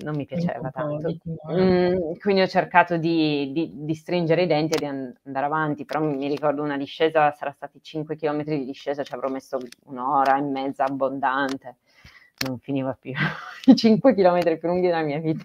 Non mi piaceva tanto. Mm, quindi ho cercato di, di, di, stringere i denti e di andare avanti, però mi ricordo una discesa, sarà stati 5 km di discesa, ci avrò messo un'ora e mezza abbondante, non finiva più. I 5 km più lunghi della mia vita.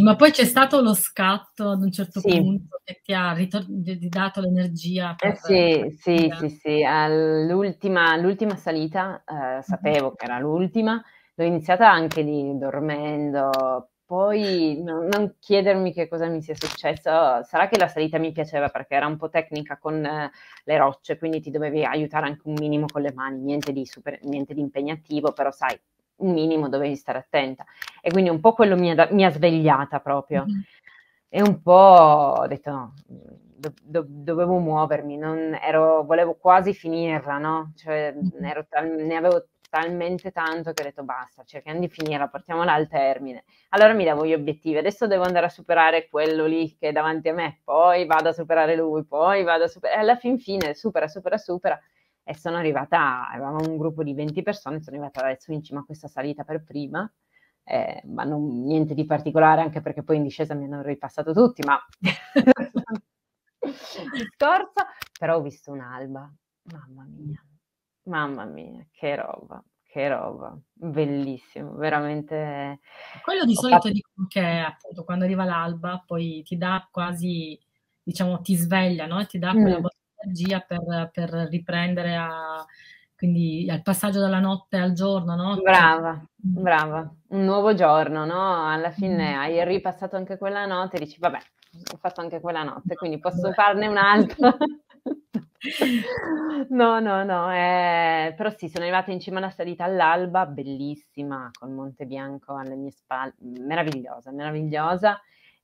Ma poi c'è stato lo scatto ad un certo sì. punto che ti ha ritor- dato l'energia. Per, eh sì, sì, sì, sì, all'ultima l'ultima salita eh, sapevo mm-hmm. che era l'ultima, l'ho iniziata anche lì dormendo, poi non, non, chiedermi che cosa mi sia successo, sarà che la salita mi piaceva perché era un po' tecnica con eh, le rocce, quindi ti dovevi aiutare anche un minimo con le mani, niente di, super, niente di impegnativo, però sai, un minimo dovevi stare attenta. E quindi un po' quello mi ha, mi ha svegliata proprio. Mm-hmm. E un po' ho detto no, do, do, dovevo muovermi, ero, volevo quasi finirla, no? Cioè, mm-hmm. tal, ne avevo talmente tanto che ho detto basta, cerchiamo di finirla, portiamola al termine. Allora mi davo gli obiettivi, adesso devo andare a superare quello lì che è davanti a me, poi vado a superare lui, poi vado a superare, alla fin fine supera, supera, supera e sono arrivata, avevamo un gruppo di 20 persone, sono arrivata adesso in cima a questa salita per prima, eh, ma non, niente di particolare anche perché poi in discesa mi hanno ripassato tutti, ma scorsa, però ho visto un'alba, mamma mia, mamma mia, che roba, che roba, bellissimo, veramente. Quello di solito fatto... dicono che appunto quando arriva l'alba poi ti dà quasi, diciamo, ti sveglia, no? Ti dà quella mm energia per, per riprendere a, quindi al passaggio dalla notte al giorno, no? Brava, mm. brava, un nuovo giorno, no? Alla fine mm. hai ripassato anche quella notte e dici, vabbè, ho fatto anche quella notte, quindi posso farne un'altra. No, no, no, ehm, però sì, sono arrivata in cima alla salita all'alba, bellissima, col Monte Bianco alle mie spal meravigliosa, meravigliosa.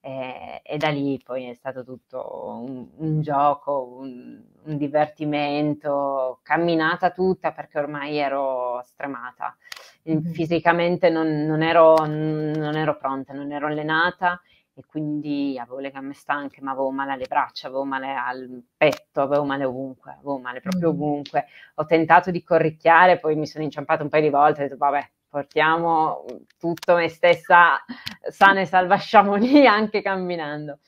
Ehm, e da lì poi è stato tutto un un gioco, un un divertimento, camminata tutta perché ormai ero stremata. Mhmm, fisicamente non non ero non ero pronta, non ero allenata e quindi avevo le gambe stanche, ma avevo male alle braccia, avevo male al petto, avevo male ovunque, avevo male proprio ovunque. Ho tentato di corricchiare, poi mi sono inciampata un paio di volte, ho detto vabbè, portiamo tutto me stessa sana e salva Chamonix anche camminando.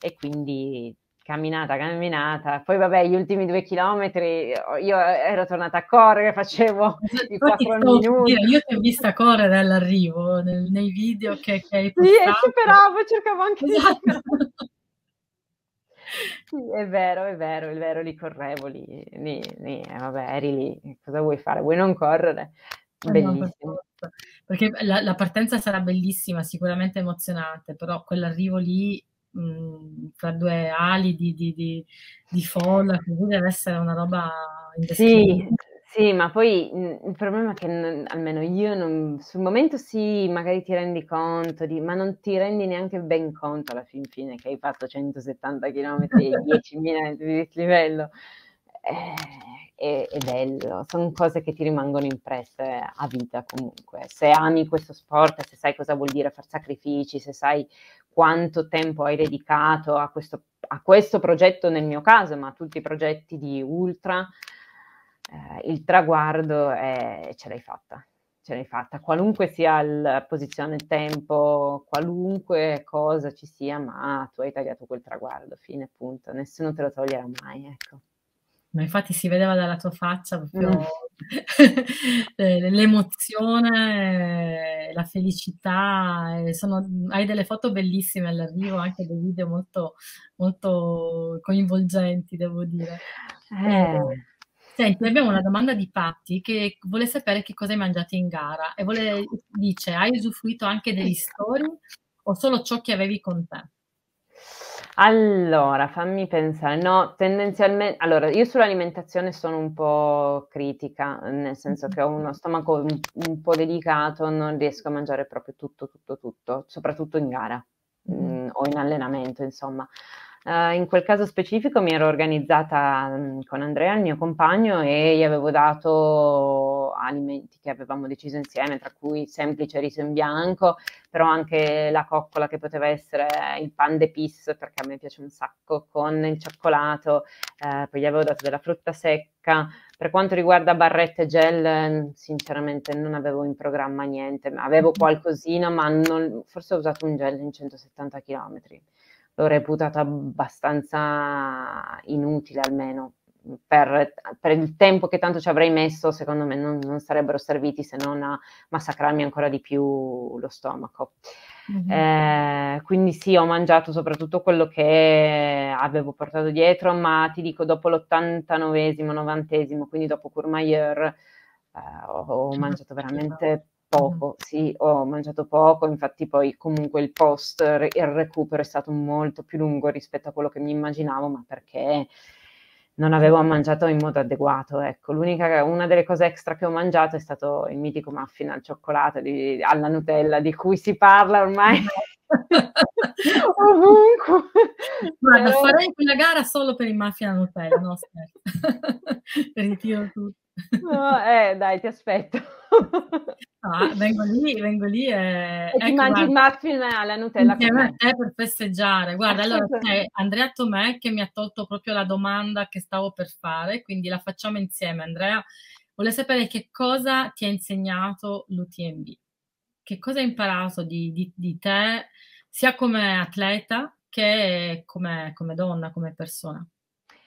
E quindi camminata, camminata. Poi vabbè, gli ultimi due chilometri io ero tornata a correre, facevo i quattro minuti. Dire, io ti ho vista correre all'arrivo nel, nei video che, che hai postato. Sì, superavo, cercavo anche esatto. Sì, è vero, è vero, è vero, li correvo, lì, lì, lì eh, vabbè, eri lì, cosa vuoi fare? Vuoi non correre? Bellissimo. No, perché la, la, partenza sarà bellissima, sicuramente emozionante, però quell'arrivo lì mh, mhmm, fra due ali di, di, di, di folla, così deve essere una roba sì, sì, ma poi mhmm, il problema è che non, almeno io non, sul momento sì, magari ti rendi conto, di, ma non ti rendi neanche ben conto alla fin fine che hai fatto 170 km e 10.000 di dislivello. Eh, è, è bello, sono cose che ti rimangono impresse a vita comunque. Se ami questo sport, se sai cosa vuol dire fare sacrifici, se sai quanto tempo hai dedicato a questo, a questo progetto nel mio caso, ma a tutti i progetti di ultra, eh, il traguardo è, ce l'hai fatta. Ce l'hai fatta, qualunque sia la posizione, il tempo, qualunque cosa ci sia, ma tu hai tagliato quel traguardo, fine, punto. Nessuno te lo toglierà mai, ecco ma infatti si vedeva dalla tua faccia proprio mm. l'emozione, la felicità. Sono, hai delle foto bellissime all'arrivo, anche dei video molto, molto coinvolgenti, devo dire. Eh. Senti, abbiamo una domanda di Patti che vuole sapere che cosa hai mangiato in gara e vuole, dice, hai usufruito anche degli story o solo ciò che avevi con te? Allora, fammi pensare. No, tendenzialmente allora io sull'alimentazione sono un po' critica, nel senso che ho uno stomaco un un po' delicato, non riesco a mangiare proprio tutto, tutto, tutto, soprattutto in gara, mhmm, o in allenamento insomma. Uhm, in quel caso specifico mi ero organizzata, mhmm, con Andrea, il mio compagno, e gli avevo dato alimenti che avevamo deciso insieme, tra cui semplice riso in bianco, però anche la coccola che poteva essere il pan de pis, perché a me piace un sacco, con il cioccolato, ehm, poi gli avevo dato della frutta secca. Per quanto riguarda barrette e gel, sinceramente non avevo in programma niente, avevo qualcosina, ma non forse ho usato un gel in 170 chilometri l'ho reputato abbastanza inutile almeno. Per, per, il tempo che tanto ci avrei messo, secondo me non, non, sarebbero serviti se non a massacrarmi ancora di più lo stomaco. Mm-hmm. Eh, quindi sì, ho mangiato soprattutto quello che avevo portato dietro, ma ti dico dopo l'89esimo, 90esimo, quindi dopo Courmayeur, eh, ho, ho mangiato veramente Poco, sì, ho mangiato poco, infatti poi comunque il post, il recupero è stato molto più lungo rispetto a quello che mi immaginavo, ma perché non avevo mangiato in modo adeguato, ecco. L'unica, una delle cose extra che ho mangiato è stato il mitico muffin al cioccolato di, alla Nutella, di cui si parla ormai ovunque. Guarda, Però... farei quella gara solo per il muffin alla Nutella, no. Ritiro tutto. No, eh, dai, ti aspetto. Ah, vengo lì, vengo lì e... e ti ecco, mangi il muffin alla Nutella insieme a te per festeggiare. Guarda, allora c'è Andrea Tomè che mi ha tolto proprio la domanda che stavo per fare, quindi la facciamo insieme. Andrea, vuole sapere che cosa ti ha insegnato l'UTMB? Che cosa hai imparato di, di, di te, sia come atleta che come, come donna, come persona?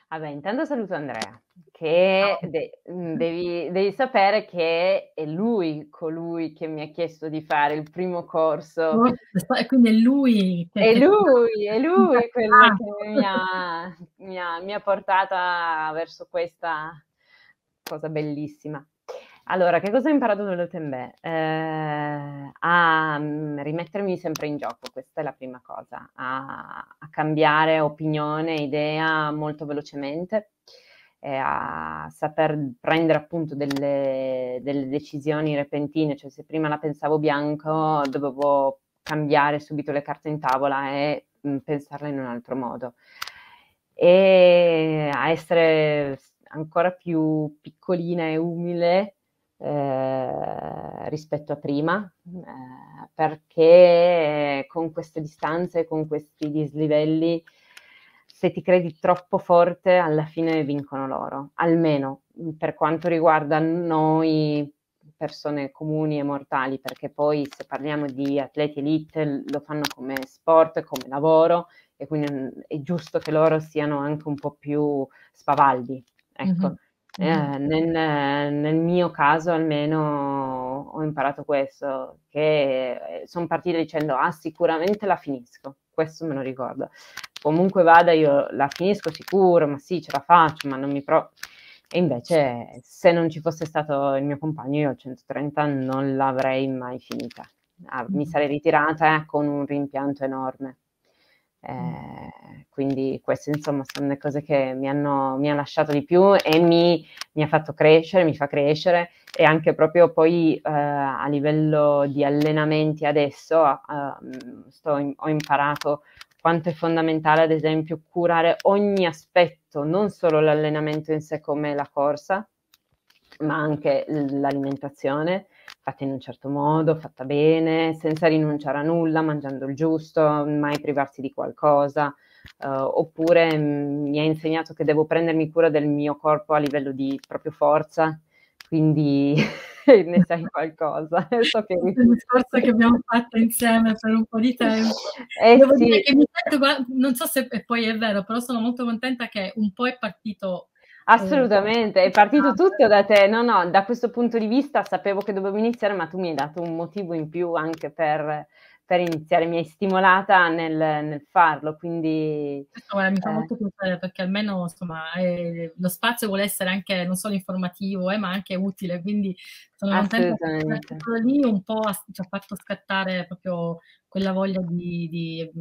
Vabbè, intanto saluto Andrea, che de- devi, devi, sapere che è lui colui che mi ha chiesto di fare il primo corso. E quindi è lui. Che, è lui, è lui quello che mi ha, mi, ha, mi ha portata verso questa cosa bellissima. Allora, che cosa ho imparato dall'Otembe? Eh, a mm, rimettermi sempre in gioco, questa è la prima cosa, a, a cambiare opinione, idea molto velocemente, a saper prendere appunto delle, delle decisioni repentine, cioè se prima la pensavo bianco dovevo cambiare subito le carte in tavola e mh, pensarla in un altro modo e a essere ancora più piccolina e umile eh, rispetto a prima, eh, perché con queste distanze, con questi dislivelli, se ti credi troppo forte, alla fine vincono loro, almeno per quanto riguarda noi persone comuni e mortali, perché poi se parliamo di atleti elite lo fanno come sport, come lavoro e quindi è giusto che loro siano anche un po' più spavaldi, ecco. Mm-hmm. Eh, nel, nel, mio caso almeno ho imparato questo, che eh, sono partita dicendo ah sicuramente la finisco, questo me lo ricordo. Comunque vada io la finisco sicuro, ma sì ce la faccio, ma non mi provo. E invece se non ci fosse stato il mio compagno io al 130 non l'avrei mai finita. Ah, mi sarei ritirata con un rimpianto enorme. Eh, quindi queste insomma sono le cose che mi hanno, mi ha lasciato di più e mi, mi, ha fatto crescere, mi fa crescere e anche proprio poi eh, a livello di allenamenti adesso eh, sto, ho imparato quanto è fondamentale ad esempio curare ogni aspetto, non solo l'allenamento in sé come la corsa, ma anche l'alimentazione fatta in un certo modo, fatta bene, senza rinunciare a nulla, mangiando il giusto, mai privarsi di qualcosa. Uh, oppure mh, mm, mi ha insegnato che devo prendermi cura del mio corpo a livello di proprio forza, quindi ne sai qualcosa. so che... È un discorso che abbiamo fatto insieme per un po' di tempo. Eh, Devo sì. dire che mi sento, non so se poi è vero, però sono molto contenta che un po' è partito Assolutamente, è partito tutto da te. No, no, da questo punto di vista sapevo che dovevo iniziare, ma tu mi hai dato un motivo in più anche per, per iniziare, mi hai stimolata nel, nel farlo, quindi... Questo guarda, mi fa eh. molto piacere perché almeno insomma, eh, lo spazio vuole essere anche non solo informativo, eh, ma anche utile, quindi sono contenta che lì un po' ci ha fatto scattare proprio quella voglia di, di,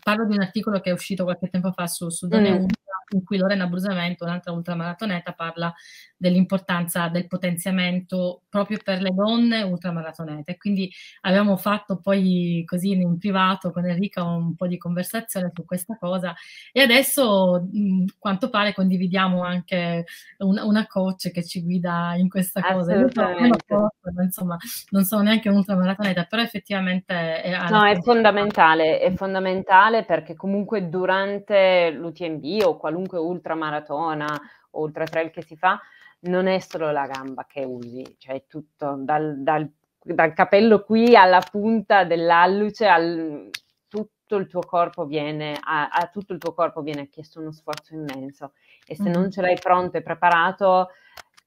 Parlo di un articolo che è uscito qualche tempo fa su, su Done mm in cui Lorena Brusamento, un'altra ultramaratoneta, parla dell'importanza del potenziamento proprio per le donne ultramaratonete. Quindi abbiamo fatto poi così in privato con Enrica un po' di conversazione su questa cosa e adesso mh, quanto pare condividiamo anche un, una coach che ci guida in questa cosa. Non, insomma, non sono neanche un ultramaratoneta, però effettivamente è, no, è fondamentale, è fondamentale perché comunque durante l'UTMB o qualunque qualunque ultramaratona o ultra trail che si fa, non è solo la gamba che usi, cioè tutto, dal, dal, dal capello qui alla punta dell'alluce, al, tutto il tuo corpo viene, a, a, tutto il tuo corpo viene chiesto uno sforzo immenso e se mm. non ce l'hai pronto e preparato,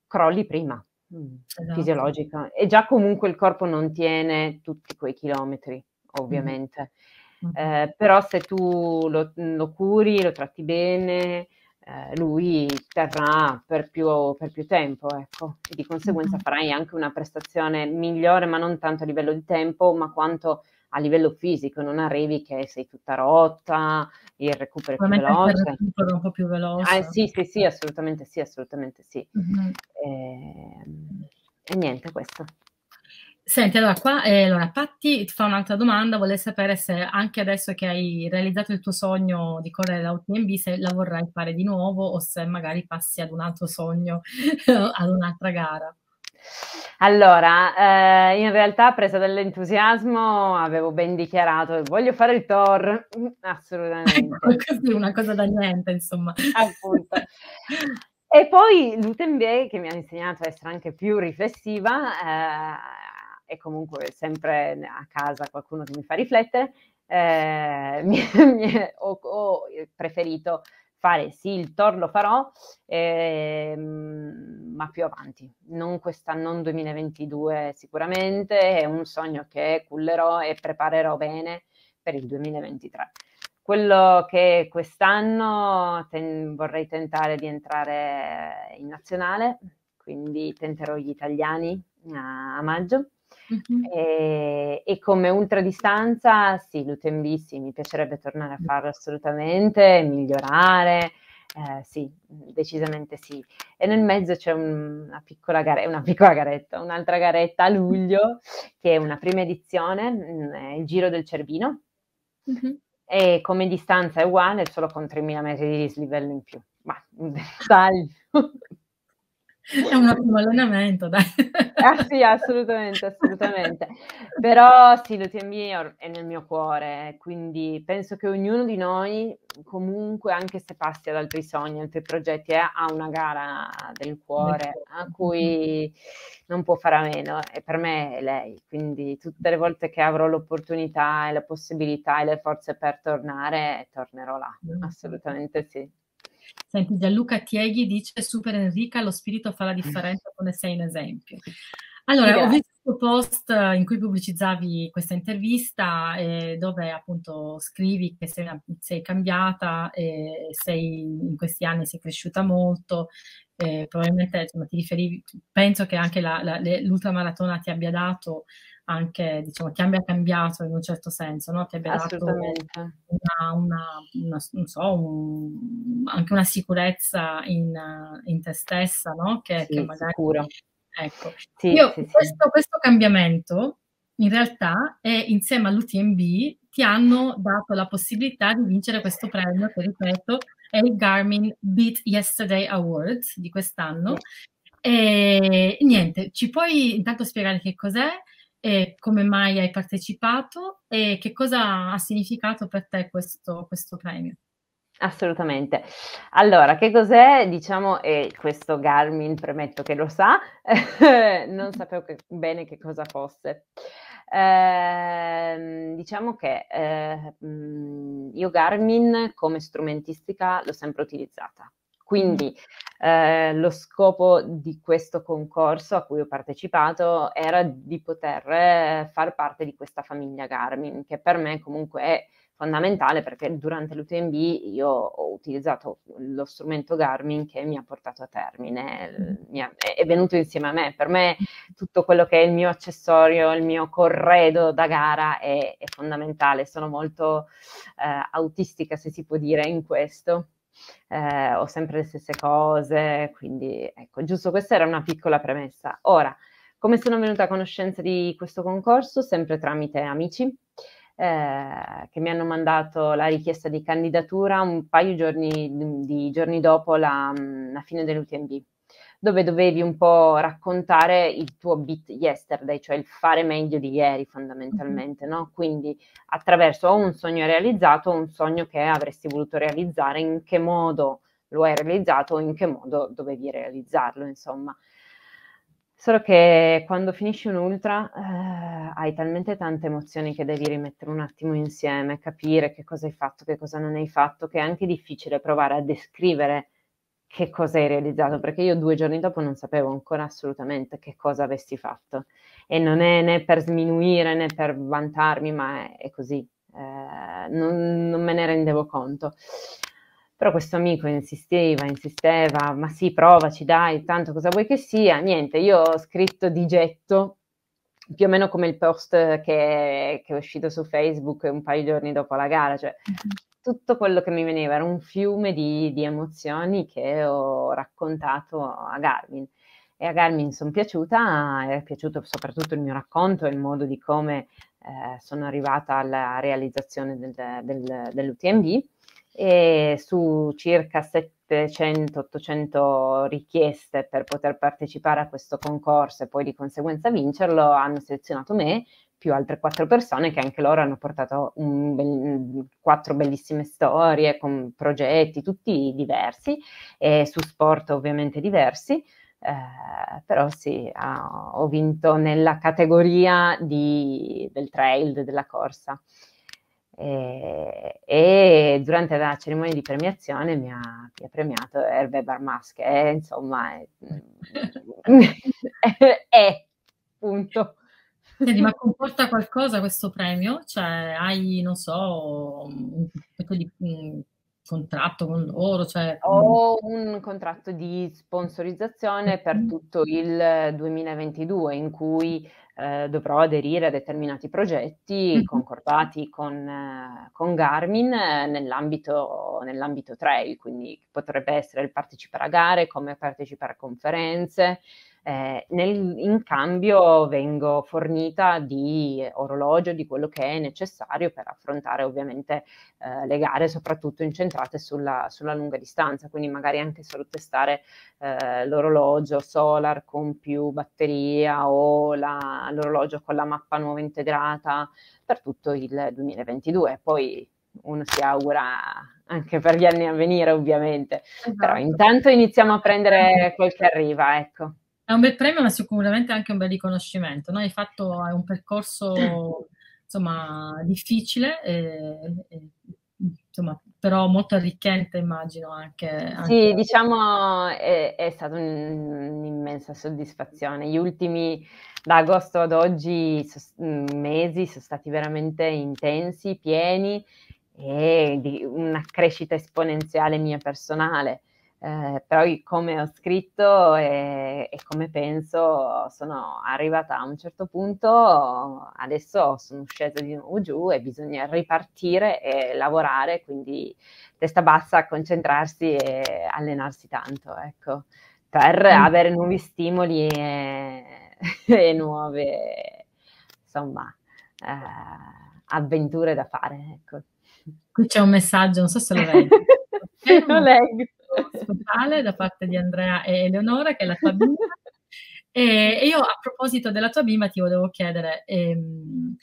crolli prima. Mm, esatto. Fisiologica e già comunque il corpo non tiene tutti quei chilometri, ovviamente. Mm. Eh, però se tu lo, lo, curi, lo tratti bene, eh, lui terrà per più, per più, tempo, ecco, e di conseguenza farai anche una prestazione migliore, ma non tanto a livello di tempo, ma quanto a livello fisico, non arrivi che sei tutta rotta, il recupero è più veloce. Il recupero un po' più veloce. Ah, sì, sì, sì, assolutamente sì, assolutamente sì. Mm-hmm. E, e niente, questo. Senti, allora qua eh, allora, Patti ti fa un'altra domanda, vuole sapere se anche adesso che hai realizzato il tuo sogno di correre la UTMB, se la vorrai fare di nuovo o se magari passi ad un altro sogno, ad un'altra gara. Allora, eh, in realtà presa dall'entusiasmo avevo ben dichiarato voglio fare il Thor, assolutamente. Così una cosa da niente, insomma. Appunto. E poi l'UTMB che mi ha insegnato a essere anche più riflessiva, eh, e comunque sempre a casa qualcuno che mi fa riflettere, eh, mi, mi, ho, ho, preferito fare sì, il Tor lo farò, eh, ma più avanti, non quest'anno, non 2022 sicuramente, è un sogno che cullerò e preparerò bene per il 2023. Quello che quest'anno ten- vorrei tentare di entrare in nazionale, quindi tenterò gli italiani a, a maggio Uh-huh. E, e, come ultradistanza, sì, l'UTMB sì, mi piacerebbe tornare a farlo assolutamente, migliorare, Eh, sì, decisamente sì. E nel mezzo c'è un, una, piccola gare- una piccola garetta, un'altra garetta a luglio, che è una prima edizione, mm, il Giro del Cervino, mm-hmm. e come distanza è uguale, solo con 3.000 metri di dislivello in più. Ma un dettaglio. È un ottimo allenamento, dai. Ah sì, assolutamente, assolutamente. Però sì, l'UTMB è nel mio cuore, quindi penso che ognuno di noi, comunque, anche se passi ad altri sogni, altri progetti, eh, ha una gara del cuore a cui non può fare a meno e per me è lei. Quindi tutte le volte che avrò l'opportunità e la possibilità e le forze per tornare, tornerò là, assolutamente sì. Senti, Gianluca Tieghi dice super Enrica, lo spirito fa la differenza come sei un esempio. Allora, Grazie. ho visto il tuo post in cui pubblicizzavi questa intervista eh, dove appunto scrivi che sei, una, sei cambiata, eh, sei, in questi anni sei cresciuta molto, eh, probabilmente insomma, ti riferivi, penso che anche la, la, l'ultramaratona ti abbia dato anche, diciamo, ti abbia cambiato in un certo senso, no? Ti abbia dato una, una, una non so, un, anche una sicurezza in, in te stessa, no? Che, sì, che magari... Sicuro. Ecco. Sì, Io, sì, questo, questo cambiamento in realtà è insieme all'UTMB ti hanno dato la possibilità di vincere questo premio che ripeto è il Garmin Beat Yesterday Awards di quest'anno e niente, ci puoi intanto spiegare che cos'è e come mai hai partecipato e che cosa ha significato per te questo, questo premio? Assolutamente. Allora, che cos'è? Diciamo, e questo Garmin premetto che lo sa, non sapevo che, bene che cosa fosse. Eh, diciamo che eh, io Garmin come strumentistica l'ho sempre utilizzata. Quindi eh, lo scopo di questo concorso a cui ho partecipato era di poter eh, far parte di questa famiglia Garmin, che per me comunque è fondamentale perché durante l'UTMB io ho utilizzato lo strumento Garmin che mi ha portato a termine, è venuto insieme a me. Per me tutto quello che è il mio accessorio, il mio corredo da gara è, è fondamentale. Sono molto eh, autistica, se si può dire, in questo eh, ho sempre le stesse cose, quindi ecco, giusto questa era una piccola premessa. Ora, come sono venuta a conoscenza di questo concorso? Sempre tramite amici eh, che mi hanno mandato la richiesta di candidatura un paio giorni, di giorni dopo la, la fine dell'UTMB dove dovevi un po' raccontare il tuo beat yesterday, cioè il fare meglio di ieri fondamentalmente, no? Quindi attraverso o un sogno realizzato o un sogno che avresti voluto realizzare, in che modo lo hai realizzato o in che modo dovevi realizzarlo, insomma. Solo che quando finisci un ultra eh, hai talmente tante emozioni che devi rimettere un attimo insieme, capire che cosa hai fatto, che cosa non hai fatto, che è anche difficile provare a descrivere che cosa hai realizzato, perché io due giorni dopo non sapevo ancora assolutamente che cosa avessi fatto. E non è né per sminuire né per vantarmi, ma è, è così, eh, non, non, me ne rendevo conto. Però questo amico insisteva, insisteva, ma sì, provaci, dai, tanto cosa vuoi che sia? Niente, io ho scritto di getto, più o meno come il post che, che è uscito su Facebook un paio di giorni dopo la gara, cioè tutto quello che mi veniva era un fiume di, di emozioni che ho raccontato a Garmin. E a Garmin sono piaciuta, è piaciuto soprattutto il mio racconto e il modo di come eh, sono arrivata alla realizzazione del, del, dell'UTMB e su circa 700-800 richieste per poter partecipare a questo concorso e poi di conseguenza vincerlo hanno selezionato me più altre quattro persone che anche loro hanno portato be- quattro bellissime storie con progetti tutti diversi e su sport ovviamente diversi. Eh, però sì, ah, ho vinto nella categoria di, del trail, della corsa. E, e, durante la cerimonia di premiazione mi ha, mi ha premiato Hervé Barmas, che è, insomma è, è, è punto. Senti, ma comporta qualcosa questo premio? Cioè, hai, non so, contratto con loro? Cioè, Ho un contratto di sponsorizzazione per tutto il 2022 in cui eh, dovrò aderire a determinati progetti concordati con, eh, con Garmin eh, nell'ambito, nell'ambito trail, quindi potrebbe essere il partecipare a gare, come partecipare a conferenze, eh, nel, in cambio vengo fornita di orologio, di quello che è necessario per affrontare ovviamente eh, le gare, soprattutto incentrate sulla, sulla, lunga distanza, quindi magari anche solo testare eh, l'orologio Solar con più batteria o la, l'orologio con la mappa nuova integrata per tutto il 2022. Poi uno si augura anche per gli anni a venire ovviamente, esatto. però intanto iniziamo a prendere quel che arriva, ecco. È un bel premio, ma sicuramente anche un bel riconoscimento. No? Hai fatto un percorso insomma, difficile, e, e, insomma, però molto arricchente, immagino anche. anche... Sì, diciamo è, è stata un'immensa soddisfazione. Gli ultimi, da agosto ad oggi, mesi sono stati veramente intensi, pieni e di una crescita esponenziale mia personale. Eh, però come ho scritto e, e, come penso sono arrivata a un certo punto, adesso sono scesa di nuovo giù e bisogna ripartire e lavorare, quindi testa bassa, concentrarsi e allenarsi tanto, ecco, per mm. avere nuovi stimoli e, e nuove, insomma, eh, avventure da fare, ecco. Qui c'è un messaggio, non so se lo sì, lo leggo speciale da parte di Andrea e Eleonora, che è la tua bimba. e, io a proposito della tua bimba ti volevo chiedere, ehm,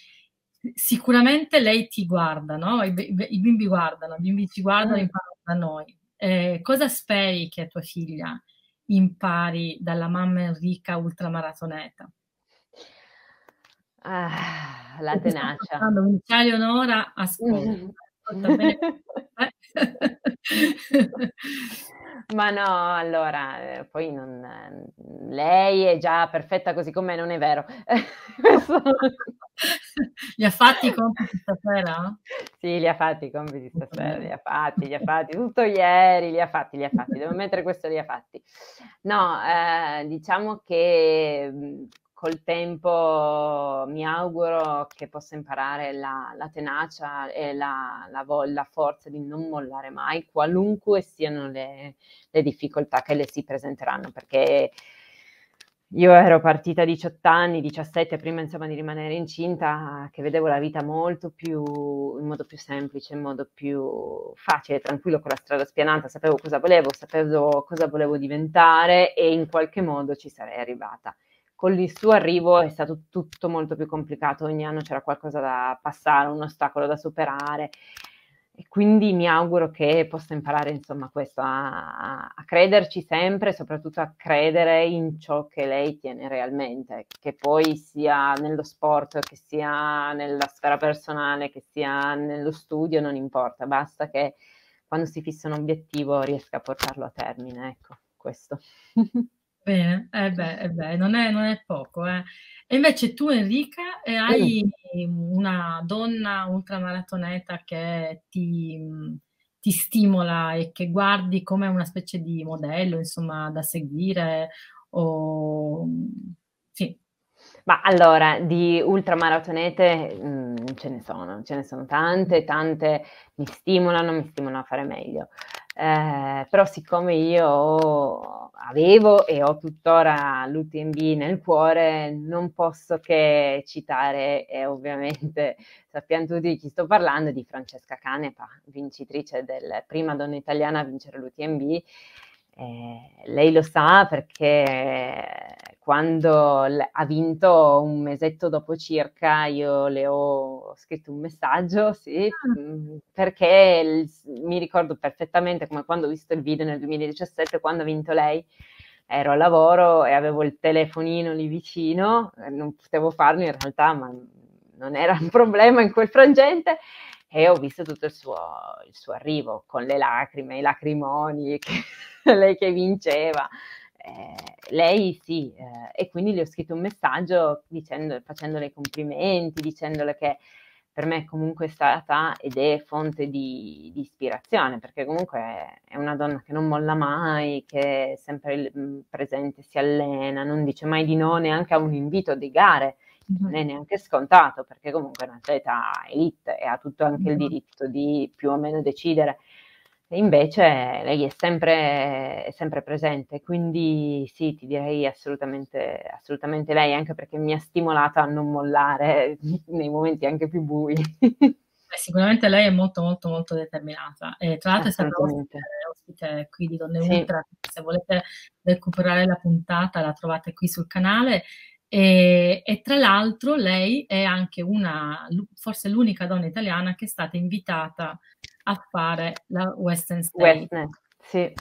sicuramente lei ti guarda, no? I, I, bimbi guardano, i bimbi ci guardano e mm. imparano da noi. Eh, cosa speri che tua figlia impari dalla mamma Enrica ultramaratoneta? Ah, la tenacia. Ciao Eleonora, ascolta. Ma no, allora, eh, poi non, lei è già perfetta così com'è, non è vero. Li ha fatti i compiti stasera? Sì, li ha fatti i compiti stasera, li ha fatti, li ha fatti, tutto ieri, li ha fatti, li ha fatti, devo mettere questo, li ha fatti. No, eh, diciamo che col tempo mi auguro che possa imparare la, la tenacia e la, la, la, forza di non mollare mai, qualunque siano le, le, difficoltà che le si presenteranno, perché io ero partita a 18 anni, 17, prima insomma di rimanere incinta, che vedevo la vita molto più, in modo più semplice, in modo più facile, tranquillo, con la strada spianata, sapevo cosa volevo, sapevo cosa volevo diventare e in qualche modo ci sarei arrivata con il suo arrivo è stato tutto molto più complicato, ogni anno c'era qualcosa da passare, un ostacolo da superare. E quindi mi auguro che possa imparare insomma questo, a, a crederci sempre, soprattutto a credere in ciò che lei tiene realmente, che poi sia nello sport, che sia nella sfera personale, che sia nello studio, non importa, basta che quando si fissa un obiettivo riesca a portarlo a termine, ecco, questo. Bene, eh beh, eh beh, non è non è poco, eh. E invece tu Enrica, eh, hai una donna ultramaratoneta che ti ti stimola e che guardi come una specie di modello, insomma, da seguire o sì. Ma allora, di ultramaratonete, mhmm, ce ne sono, ce ne sono tante, tante mi stimolano, mi stimolano a fare meglio. Eh, però siccome io avevo e ho tuttora l'UTMB nel cuore, non posso che citare, e ovviamente sappiamo tutti di chi sto parlando, di Francesca Canepa, vincitrice del prima donna italiana a vincere l'UTMB. Eh, lei lo sa perché quando ha vinto un mesetto dopo circa, io le ho scritto un messaggio, sì, ah. mm, perché il, mi ricordo perfettamente come quando ho visto il video nel 2017, quando ha vinto lei, ero al lavoro e avevo il telefonino lì vicino, eh, non potevo farlo in realtà, ma non era un problema in quel frangente, e ho visto tutto il suo, il suo arrivo con le lacrime, i lacrimoni, che, lei che vinceva eh, lei sì, eh, e quindi le ho scritto un messaggio dicendo, facendole i complimenti, dicendole che per me comunque è stata ed è fonte di, di, ispirazione, perché comunque è una donna che non molla mai, che è sempre presente, si allena, non dice mai di no neanche a un invito di gare. Non è neanche scontato, perché comunque è un'atleta elite e ha tutto anche il diritto di più o meno decidere. Invece lei è sempre, è sempre, presente, quindi sì, ti direi assolutamente, assolutamente lei, anche perché mi ha stimolato a non mollare nei momenti anche più bui. sicuramente lei è molto molto molto determinata e tra l'altro è stata ospite, ospite qui di Donne sì. Ultra, se volete recuperare la puntata la trovate qui sul canale e, e, tra l'altro lei è anche una, forse l'unica donna italiana che è stata invitata a fare la Western State. Western, sì.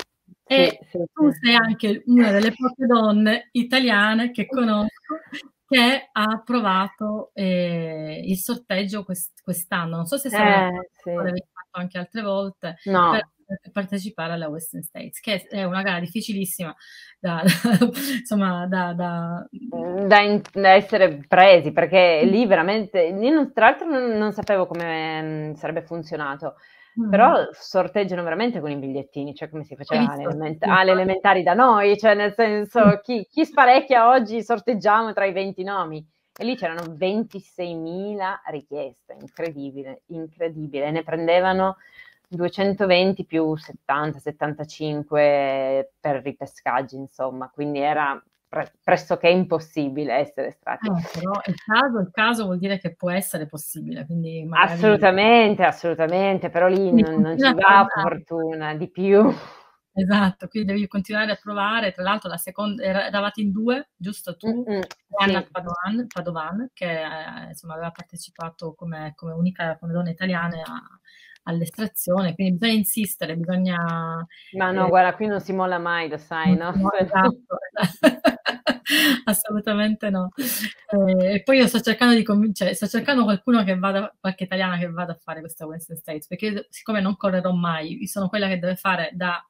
E sì, tu sì. sei anche una delle poche donne italiane che conosco che ha provato eh, il sorteggio quest- quest'anno. Non so se sarà eh, sì. fatto anche altre volte. No. Per, per partecipare alla Western States, che è una gara difficilissima da, da insomma, da, da... Da, in, da, essere presi, perché lì veramente, io non, tra l'altro non, non sapevo come mh, mm, sarebbe funzionato. Mm. Però sorteggiano veramente con i bigliettini, cioè come si faceva alle, element- elementari da noi, cioè nel senso mm. chi, chi sparecchia oggi sorteggiamo tra i 20 nomi. E lì c'erano 26.000 richieste, incredibile, incredibile. Ne prendevano 220 più 70, 75 per ripescaggi, insomma, quindi era pre- pressoché impossibile essere estratti. Eh, però il caso, il caso, vuol dire che può essere possibile, quindi magari... Assolutamente, assolutamente, però lì non, non ci va fortuna di più. Esatto, quindi devi continuare a provare. Tra l'altro, la seconda eravate in due, giusto tu, mm-hmm, Anna sì. Padovan, Padovan, che eh, insomma, aveva partecipato come, come unica come donna italiana a, all'estrazione, quindi bisogna insistere, bisogna... Ma no, eh, guarda, qui non si molla mai, lo sai, no? no esatto, assolutamente no. Eh, e poi io sto cercando di convincere, sto cercando qualcuno che vada, qualche italiana che vada a fare questa Western States, perché siccome non correrò mai, io sono quella che deve fare da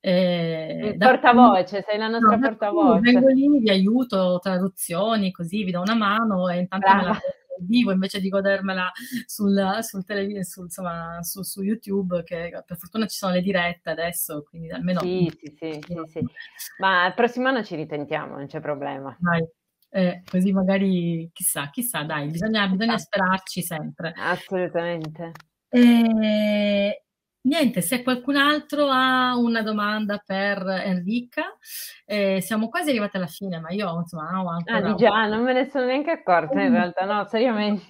eh, portavoce, sei la nostra no, portavoce. Vengo lì, vi aiuto, traduzioni, così vi do una mano e intanto Brava. me la vivo invece di godermela sul, sul, tele, sul, insomma, su, su, YouTube, che per fortuna ci sono le dirette adesso, quindi almeno... Sì, sì, sì, sì, sì. Ma il prossimo anno ci ritentiamo, non c'è problema. Dai. Eh, così magari chissà, chissà, dai, bisogna, bisogna sperarci sempre. Assolutamente. E, Niente, se qualcun altro ha una domanda per Enrica, eh, siamo quasi arrivati alla fine, ma io insomma ho ancora... Ah, già, non me ne sono neanche accorta in realtà, no, seriamente.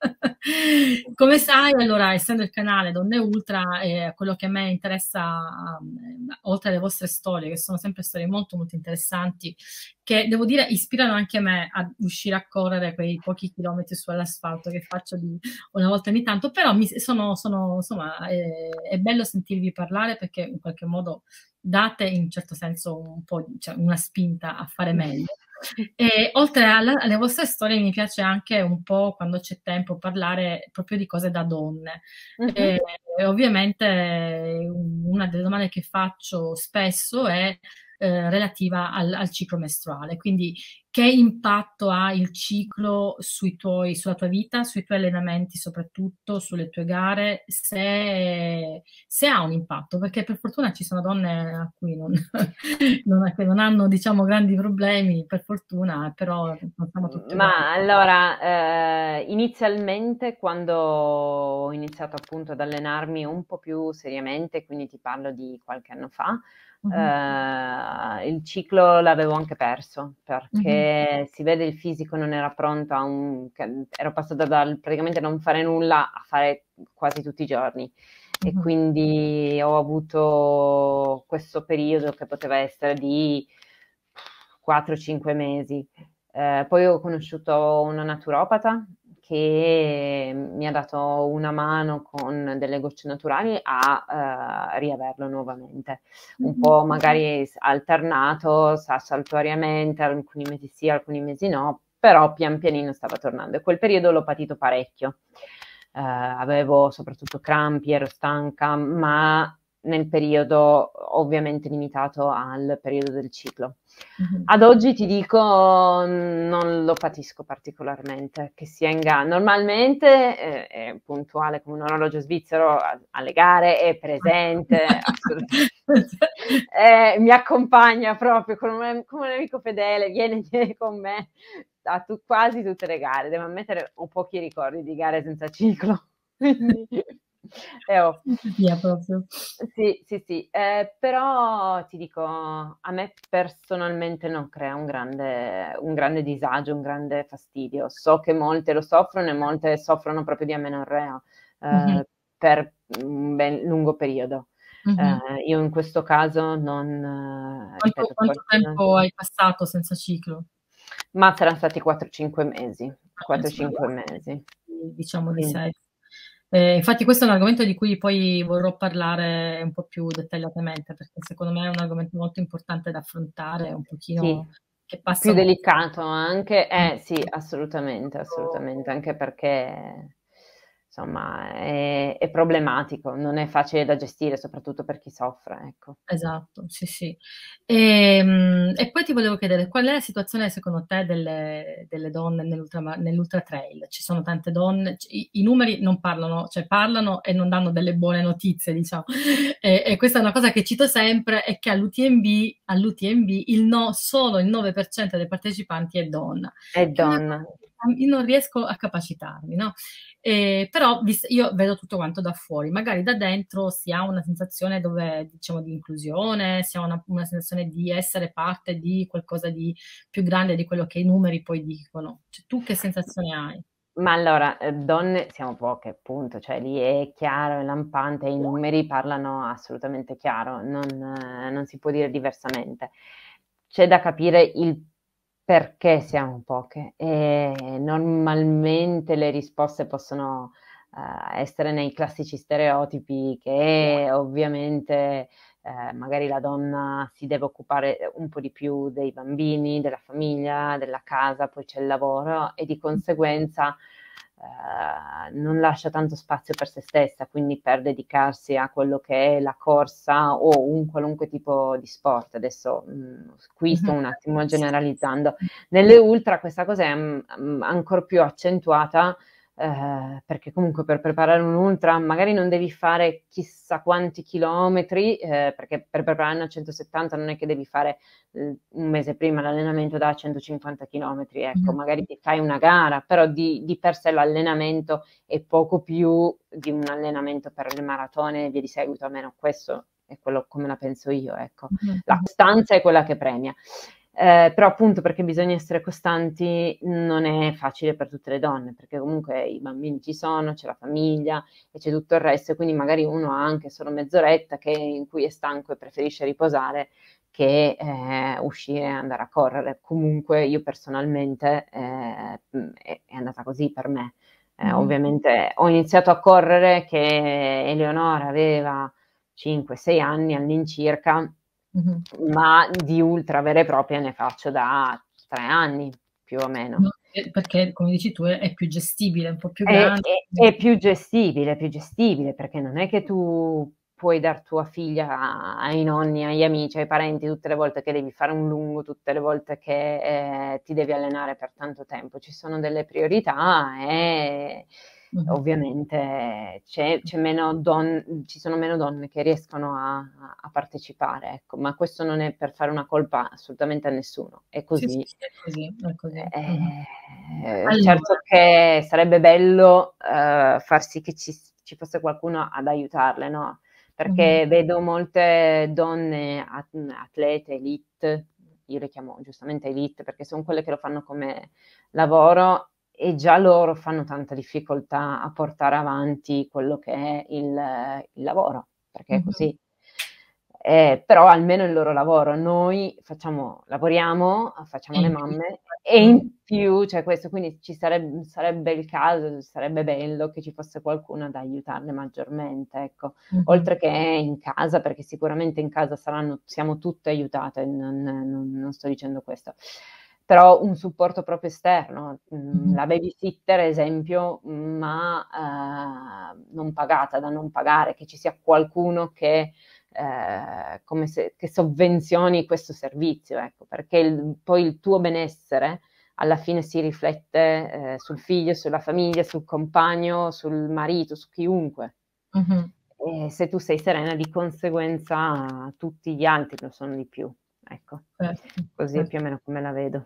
Come sai, allora, essendo il canale Donne Ultra, eh, quello che a me interessa, um, oltre alle vostre storie, che sono sempre storie molto molto interessanti, che devo dire ispirano anche me a uscire a correre quei pochi chilometri sull'asfalto che faccio di, una volta ogni tanto, però mi, sono, sono, insomma, eh, è bello sentirvi parlare perché in qualche modo date in un certo senso un po' cioè una spinta a fare meglio. E oltre alla, alle vostre storie mi piace anche un po' quando c'è tempo parlare proprio di cose da donne. E, e ovviamente una delle domande che faccio spesso è eh, relativa al, al, ciclo mestruale. Quindi che impatto ha il ciclo sui tuoi, sulla tua vita, sui tuoi allenamenti soprattutto, sulle tue gare, se, se ha un impatto, perché per fortuna ci sono donne a cui non, non, non hanno diciamo grandi problemi, per fortuna, però non siamo tutti... Ma grandi. allora, eh, inizialmente quando ho iniziato appunto ad allenarmi un po' più seriamente, quindi ti parlo di qualche anno fa, Uh-huh. il ciclo l'avevo anche perso perché uh-huh. si vede il fisico non era pronto a un ero passata dal praticamente non fare nulla a fare quasi tutti i giorni e quindi ho avuto questo periodo che poteva essere di 4-5 mesi. Eh, poi ho conosciuto una naturopata che mi ha dato una mano con delle gocce naturali a uh, riaverlo nuovamente, un mm-hmm. po' magari alternato, saltuariamente, alcuni mesi sì, alcuni mesi no, però pian pianino stava tornando e quel periodo l'ho patito parecchio. Uh, avevo soprattutto crampi, ero stanca, ma nel periodo ovviamente limitato al periodo del ciclo. Mm-hmm. Ad oggi ti dico non lo patisco particolarmente che sia in gara. Normalmente eh, è puntuale come un orologio svizzero alle gare, è presente, eh, mi accompagna proprio come un, come un, amico fedele, viene, viene con me a tu, quasi tutte le gare. Devo ammettere ho pochi ricordi di gare senza ciclo. Quindi eh, oh. Via proprio. Sì, sì, sì, eh, però ti dico, a me personalmente non crea un grande, un grande disagio, un grande fastidio. So che molte lo soffrono e molte soffrono proprio di amenorrea eh, mm-hmm. per un ben lungo periodo. Mm-hmm. Eh, io in questo caso non... Eh, quanto, ripeto, quanto tempo hai passato senza ciclo? Ma saranno stati 4-5 mesi, 4-5 mesi. Diciamo di 6. Eh, infatti questo è un argomento di cui poi vorrò parlare un po' più dettagliatamente, perché secondo me è un argomento molto importante da affrontare, un pochino sì. che passa... Più delicato anche, eh sì, assolutamente, assolutamente, anche perché insomma è, è, problematico, non è facile da gestire, soprattutto per chi soffre. Ecco. Esatto, sì, sì. E, ehm, e, poi ti volevo chiedere, qual è la situazione secondo te delle, delle donne nell'ultra, nell'ultra, trail? Ci sono tante donne, i, i, numeri non parlano, cioè parlano e non danno delle buone notizie, diciamo. E, e questa è una cosa che cito sempre, è che all'UTMB, all'UTMB il no, solo il 9% dei partecipanti è donna. È donna. Io non riesco a capacitarmi, no? Eh, però io vedo tutto quanto da fuori, magari da dentro si ha una sensazione dove, diciamo, di inclusione, si ha una, una, sensazione di essere parte di qualcosa di più grande di quello che i numeri poi dicono. Cioè, tu che sensazione hai? Ma allora, eh, donne siamo poche, appunto, cioè lì è chiaro, è lampante, i numeri parlano assolutamente chiaro, non, eh, non si può dire diversamente. C'è da capire il perché siamo poche e normalmente le risposte possono uh, essere nei classici stereotipi che ovviamente uh, magari la donna si deve occupare un po' di più dei bambini, della famiglia, della casa, poi c'è il lavoro e di conseguenza eh, non lascia tanto spazio per se stessa, quindi per dedicarsi a quello che è la corsa o un qualunque tipo di sport. Adesso mh, mm, qui sto un attimo generalizzando. Nelle ultra questa cosa è m- mm, ancora più accentuata eh, perché comunque per preparare un ultra magari non devi fare chissà quanti chilometri, eh, perché per preparare una 170 non è che devi fare eh, un mese prima l'allenamento da 150 chilometri, ecco, mm. magari ti fai una gara, però di, di, per sé l'allenamento è poco più di un allenamento per le maratone e via di seguito, almeno questo è quello come la penso io, ecco. Mm. La costanza è quella che premia. Eh, però appunto perché bisogna essere costanti non è facile per tutte le donne, perché comunque i bambini ci sono, c'è la famiglia e c'è tutto il resto, e quindi magari uno ha anche solo mezz'oretta che, in cui è stanco e preferisce riposare che eh, uscire e andare a correre. Comunque io personalmente eh, è, andata così per me. Mm. Ovviamente ho iniziato a correre che Eleonora aveva 5-6 anni all'incirca Mm-hmm. ma di ultra vera e propria ne faccio da tre anni più o meno. perché, come dici tu, è, più gestibile, un po' più grande. È, è, è, più gestibile, è più gestibile, perché non è che tu puoi dar tua figlia ai nonni, agli amici, ai parenti tutte le volte che devi fare un lungo, tutte le volte che eh, ti devi allenare per tanto tempo. Ci sono delle priorità e Mm-hmm. Ovviamente c'è, c'è meno don- ci sono meno donne che riescono a, a, partecipare, ecco, ma questo non è per fare una colpa assolutamente a nessuno, è così. Sì, sì, è così, è così. Eh, mm-hmm. allora. Certo che sarebbe bello uh, far sì che ci, ci, fosse qualcuno ad aiutarle, no? Perché mm-hmm. vedo molte donne atlete, elite, io le chiamo giustamente elite perché sono quelle che lo fanno come lavoro e già loro fanno tanta difficoltà a portare avanti quello che è il, il lavoro, perché è così. Eh, però almeno il loro lavoro, noi facciamo, lavoriamo, facciamo le mamme e in più cioè questo, quindi ci sarebbe, sarebbe, il caso, sarebbe bello che ci fosse qualcuno ad aiutarle maggiormente, ecco, mm-hmm. oltre che in casa, perché sicuramente in casa saranno, siamo tutte aiutate, non, non, non sto dicendo questo però un supporto proprio esterno, mhmm, la babysitter esempio, ma, ehm, non pagata, da non pagare, che ci sia qualcuno che come se che sovvenzioni questo servizio, ecco, perché il poi il tuo benessere alla fine si riflette, ehm, sul figlio, sulla famiglia, sul compagno, sul marito, su chiunque. Mh-mh. E se tu sei serena, di conseguenza tutti gli altri lo sono di più. Ecco, Certo, così è cer più o meno come la vedo.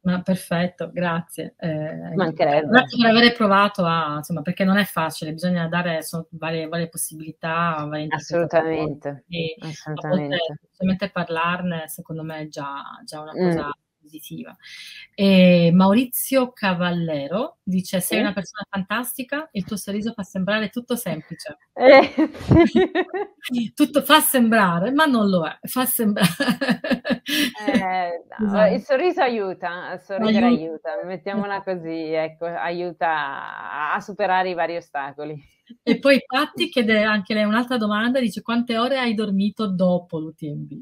Ma perfetto, grazie. Ci mancherebbe. grazie per avere provato a insomma, perché non è facile, bisogna dare varie varie possibilità, varie Assolutamente, assolutamente. semplicemente parlarne secondo me è già già una Mh. cosa positiva. Ehm, Maurizio Cavallero dice: "Sei una persona fantastica, il tuo sorriso fa sembrare tutto semplice". Eh, sì. Tutto fa sembrare, ma non lo è, fa sembra Eh, no, il Esatto. sorriso aiuta, a sorridere Aiuta. aiuta, mettiamola così, ecco, aiuta a a superare i vari ostacoli. E poi Patti chiede anche lei un'altra domanda, dice: "Quante ore hai dormito dopo l'UTMB?"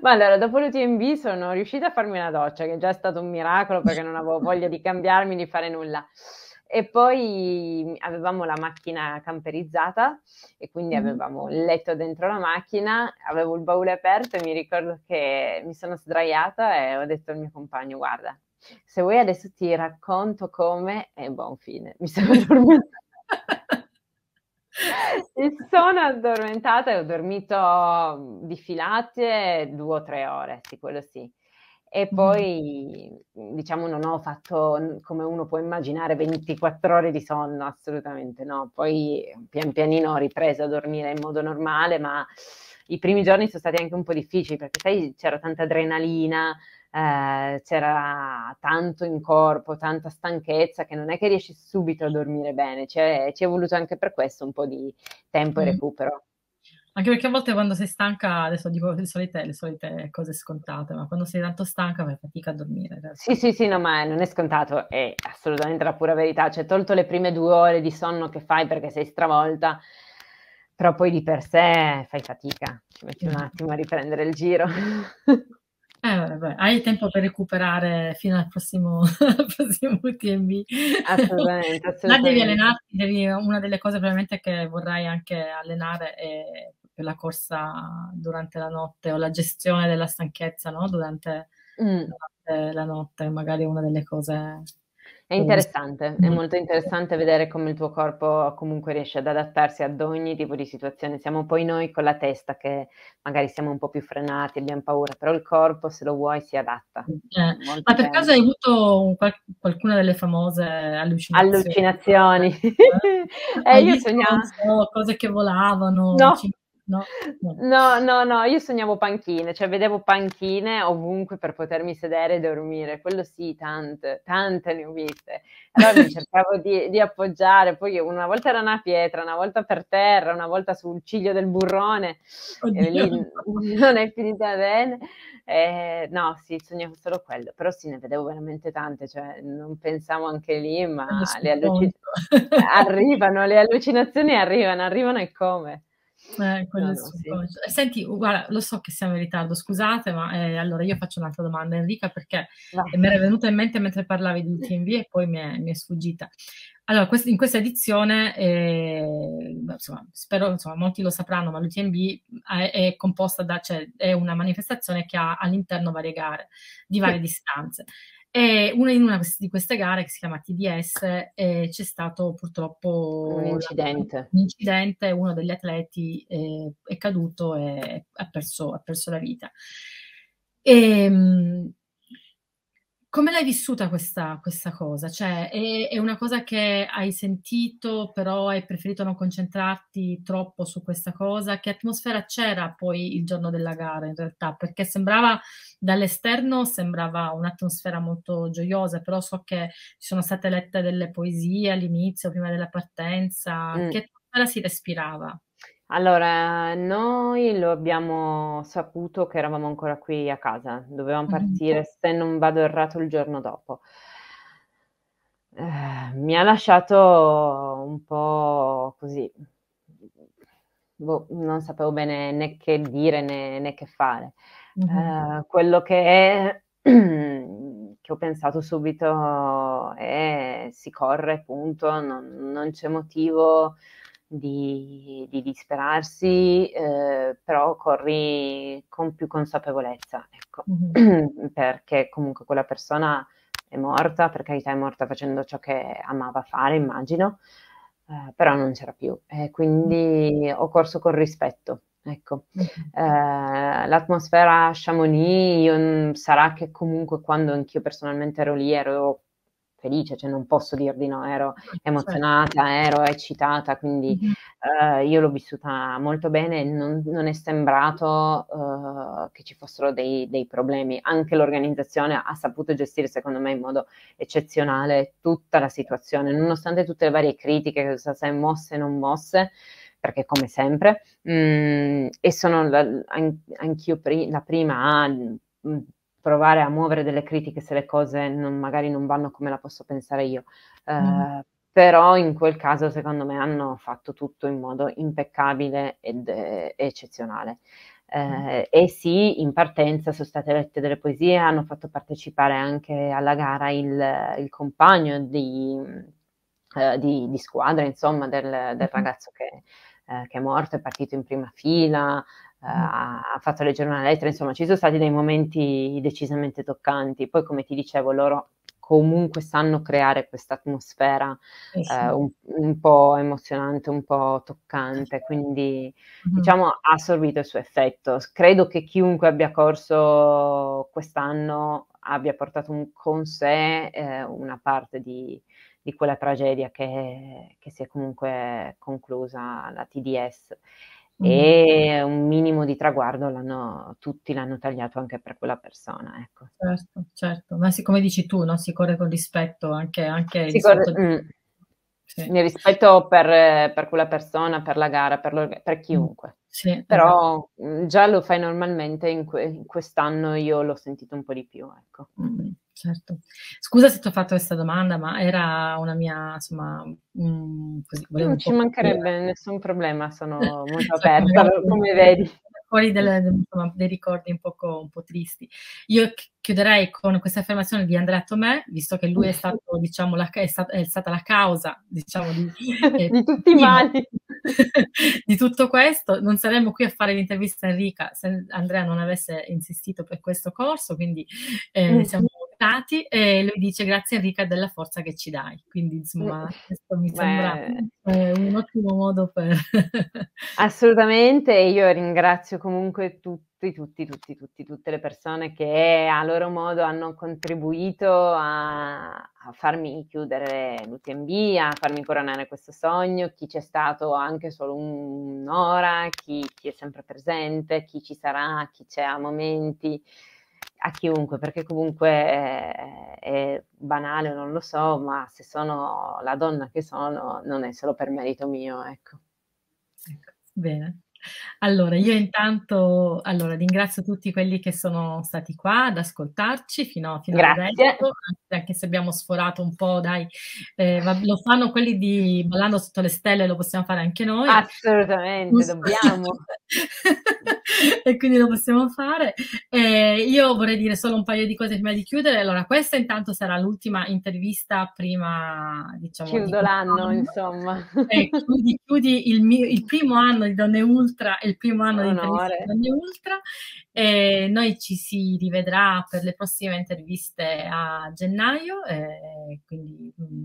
Ma allora, dopo l'UTMB sono riuscita a farmi una doccia, che già è stato un miracolo perché non avevo voglia di cambiarmi, di fare nulla. E poi avevamo la macchina camperizzata e quindi Mh-mh. avevamo il letto dentro la macchina, avevo il baule aperto e mi ricordo che mi sono sdraiata e ho detto al mio compagno: "Guarda, se vuoi adesso ti racconto come" e buon fine. Mi sono addormentata. Mi sono addormentata e ho dormito, mhmm, di filate 2 o 3 ore, sì, quello sì. E Mh-mh. poi, mhmm, diciamo non ho fatto, come uno può immaginare, 24 ore di sonno, assolutamente no. Poi pian pianino ho ripreso a dormire in modo normale, ma i primi giorni son stati anche un po' difficili perché sai c'era tanta adrenalina, ehm, c'era tanto in corpo, tanta stanchezza che non è che riesci subito a dormire bene, ci è ci è voluto anche per questo un po' di tempo e Mh. recupero. Anche perché a volte quando sei stanca, adesso dico le solite le solite cose scontate, ma quando sei tanto stanca fai fatica a dormire Sì, sì, sì, no, ma non è scontato, è assolutamente la pura verità. Cioè, tolto le prime 2 ore di sonno che fai perché sei stravolta, però poi di per sé fai fatica, ci metti un attimo a riprendere il giro. Eh, vabbè, hai tempo per recuperare fino al prossimo al prossimo UTMB. Assolutamente, Là devi assolutamente. allenarti, devi una delle cose probabilmente che vorrai anche allenare è la corsa durante la notte o la gestione della stanchezza, no, durante Mh. durante la notte, magari una delle cose È interessante, è mh. molto interessante vedere come il tuo corpo comunque riesce ad adattarsi ad ogni tipo di situazione. Siamo poi noi con la testa che magari siamo un po' più frenati, abbiam paura, però il corpo se lo vuoi si adatta. Eh. Ma per caso hai avuto qual qualcuna delle famose allucinazioni? Allucinazioni. Eh, Hai io visto, sogna non so, cose che volavano No. vicino no? No. No, no, no, io sognavo panchine, cioè vedevo panchine ovunque per potermi sedere e dormire. Quello sì, tante, tante ne ho viste. Allora mi cercavo di di appoggiare, poi una volta era una pietra, una volta per terra, una volta sul ciglio del burrone e lì non è finita bene. Ehm, no, sì, sognavo solo quello, però sì, ne vedevo veramente tante, cioè non pensavo anche lì, ma le alluci subconscio. arrivano, le allucinazioni arrivano, arrivano eccome. Eh, No, no, sì. subconscio. E senti, guarda, lo so che siamo in ritardo, scusate, ma, ehm, allora io faccio un'altra domanda Enrica perché, Vai. ehm, m'era venuta in mente mentre parlavi di UTMB e poi mi è mi è sfuggita. Allora, quest in questa edizione, beh, insomma, spero insomma molti lo sapranno, ma l'UTMB, è è composta da cioè è una manifestazione che ha all'interno varie gare di varie Sì. distanze. E una in una di queste gare, che si chiama TDS, ehm, c'è stato purtroppo Un incidente. un incidente, uno degli atleti, ehm, è caduto e ha perso ha perso la vita. Ehm, come l'hai vissuta questa questa cosa? Cioè, è è una cosa che hai sentito, però hai preferito non concentrarti troppo su questa cosa? Che atmosfera c'era poi il giorno della gara in realtà? Perché sembrava dall'esterno sembrava un'atmosfera molto gioiosa, però so che ci sono state lette delle poesie all'inizio, prima della partenza. Mh. Che atmosfera si respirava? Allora, noi lo abbiamo saputo che eravamo ancora qui a casa, dovevam Mh-mh. partire, se non vado errato, il giorno dopo. Mi ha lasciato un po' così boh, non sapevo bene né che dire né, né che fare. Mm-hmm. Uh, quello che, che, ho pensato subito è si corre, punto, non, non c'è motivo di, di disperarsi, eh, però corri con più consapevolezza, ecco, mm-hmm. perché comunque quella persona è morta, per carità è morta facendo ciò che amava fare, immagino, eh, però non c'era più e quindi ho corso con rispetto. Ecco, eh, l'atmosfera a Chamonix io, sarà che comunque quando anch'io personalmente ero lì ero felice, cioè non posso dir di no, ero certo. emozionata, ero eccitata, quindi uh, io l'ho vissuta molto bene non, non, è sembrato uh, che ci fossero dei, dei, problemi. Anche l'organizzazione ha saputo gestire, secondo me, in modo eccezionale tutta la situazione, nonostante tutte le varie critiche che sono state mosse e non mosse perché come sempre, mh, mm, e sono la, anch'io pri- la prima a mm, provare a muovere delle critiche se le cose non, magari non vanno come la posso pensare io. Mm. però in quel caso secondo me hanno fatto tutto in modo impeccabile ed eh, eccezionale. Eh, e sì, in partenza sono state lette delle poesie, hanno fatto partecipare anche alla gara il, il compagno di, eh, di, di, squadra, insomma, del, del ragazzo che, eh, che, è morto, è partito in prima fila, eh, ha fatto leggere una lettera, insomma ci sono stati dei momenti decisamente toccanti. Poi come ti dicevo, loro comunque sanno creare questa atmosfera eh sì. eh, un, un, po' emozionante, un po' toccante, quindi mm-hmm. diciamo ha assorbito il suo effetto. Credo che chiunque abbia corso quest'anno abbia portato un, con sé eh, una parte di, di quella tragedia che, che, si è comunque conclusa la TDS e un minimo di traguardo l'hanno, tutti l'hanno tagliato anche per quella persona. Ecco. Certo, certo, ma sì, come dici tu, no? si corre con rispetto anche, anche si corre, di... mm, sì. rispetto per, per, quella persona, per la gara, per, per chiunque. Sì, Però esatto. già lo fai normalmente, in, que- quest'anno io l'ho sentito un po' di più. Ecco. Mm certo. Scusa se ti ho fatto questa domanda, ma era una mia, insomma, um, così, Non ci mancherebbe dire. nessun problema, sono molto aperta, come vedi. Fuori delle, insomma, dei ricordi un, poco, un po' tristi. Io chiuderei con questa affermazione di Andrea Tomè, visto che lui è, stato, diciamo, la, è, stata, è stata la causa diciamo, di, eh, di tutti i mali. di tutto questo. Non saremmo qui a fare l'intervista a Enrica se Andrea non avesse insistito per questo corso, quindi eh, mm. siamo stati e lui dice grazie Enrica della forza che ci dai. Quindi insomma questo mi sembra eh, un ottimo modo per... Assolutamente, io ringrazio comunque tutti, tutti, tutti, tutti, tutte le persone che a loro modo hanno contribuito a, a farmi chiudere l'UTMB, a farmi coronare questo sogno, chi c'è stato anche solo un'ora, chi, chi è sempre presente, chi ci sarà, chi c'è a momenti a chiunque, perché comunque è, è, banale, non lo so, ma se sono la donna che sono, non è solo per merito mio, ecco. ecco bene. Allora, io intanto allora, ringrazio tutti quelli che sono stati qua ad ascoltarci fino, fino adesso, anche se abbiamo sforato un po', dai, eh, lo fanno quelli di Ballando sotto le stelle, lo possiamo fare anche noi. Assolutamente, dobbiamo. e quindi lo possiamo fare. Eh, io vorrei dire solo un paio di cose prima di chiudere. Allora, questa intanto sarà l'ultima intervista prima, diciamo... Chiudo l'anno, insomma. Eh, chiudi, chiudi il, mio, il primo anno di Donne Ultra e il primo anno Onore. di Donne Ultra. E noi ci si rivedrà per le prossime interviste a gennaio, quindi mh, mm,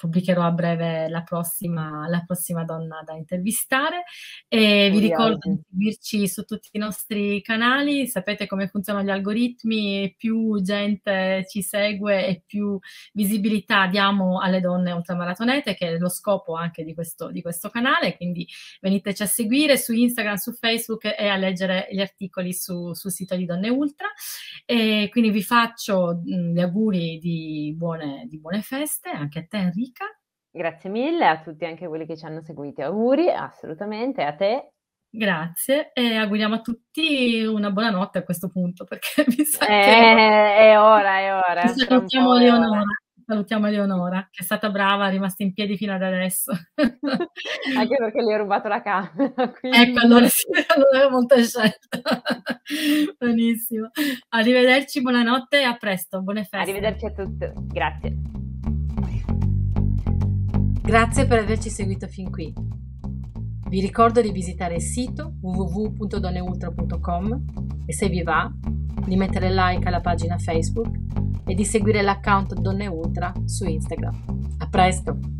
pubblicherò a breve la prossima, la prossima donna da intervistare. E vi ricordo di seguirci su tutti i nostri canali, sapete come funzionano gli algoritmi, più gente ci segue e più visibilità diamo alle donne ultramaratonete, che è lo scopo anche di questo, di questo canale, quindi veniteci a seguire su Instagram, su Facebook e a leggere gli articoli su, sul sito di Donne Ultra. E quindi vi faccio mh, gli auguri di buone, di buone feste, anche a te Enrico Monica. Grazie mille a tutti anche quelli che ci hanno seguiti. Auguri, assolutamente, a te. Grazie e auguriamo a tutti una buona notte a questo punto perché mi sa eh, che... È ora, è ora. Ci salutiamo Leonora. Salutiamo Eleonora, che è stata brava, è rimasta in piedi fino ad adesso. Anche perché le ho rubato la camera. Quindi... Ecco, allora sì, allora molta scelta. Benissimo. Arrivederci, buonanotte e a presto, buone feste. Arrivederci a tutti, grazie. Grazie per averci seguito fin qui. Vi ricordo di visitare il sito www.donneultra.com e se vi va, di mettere like alla pagina Facebook e di seguire l'account Donne Ultra su Instagram. A presto!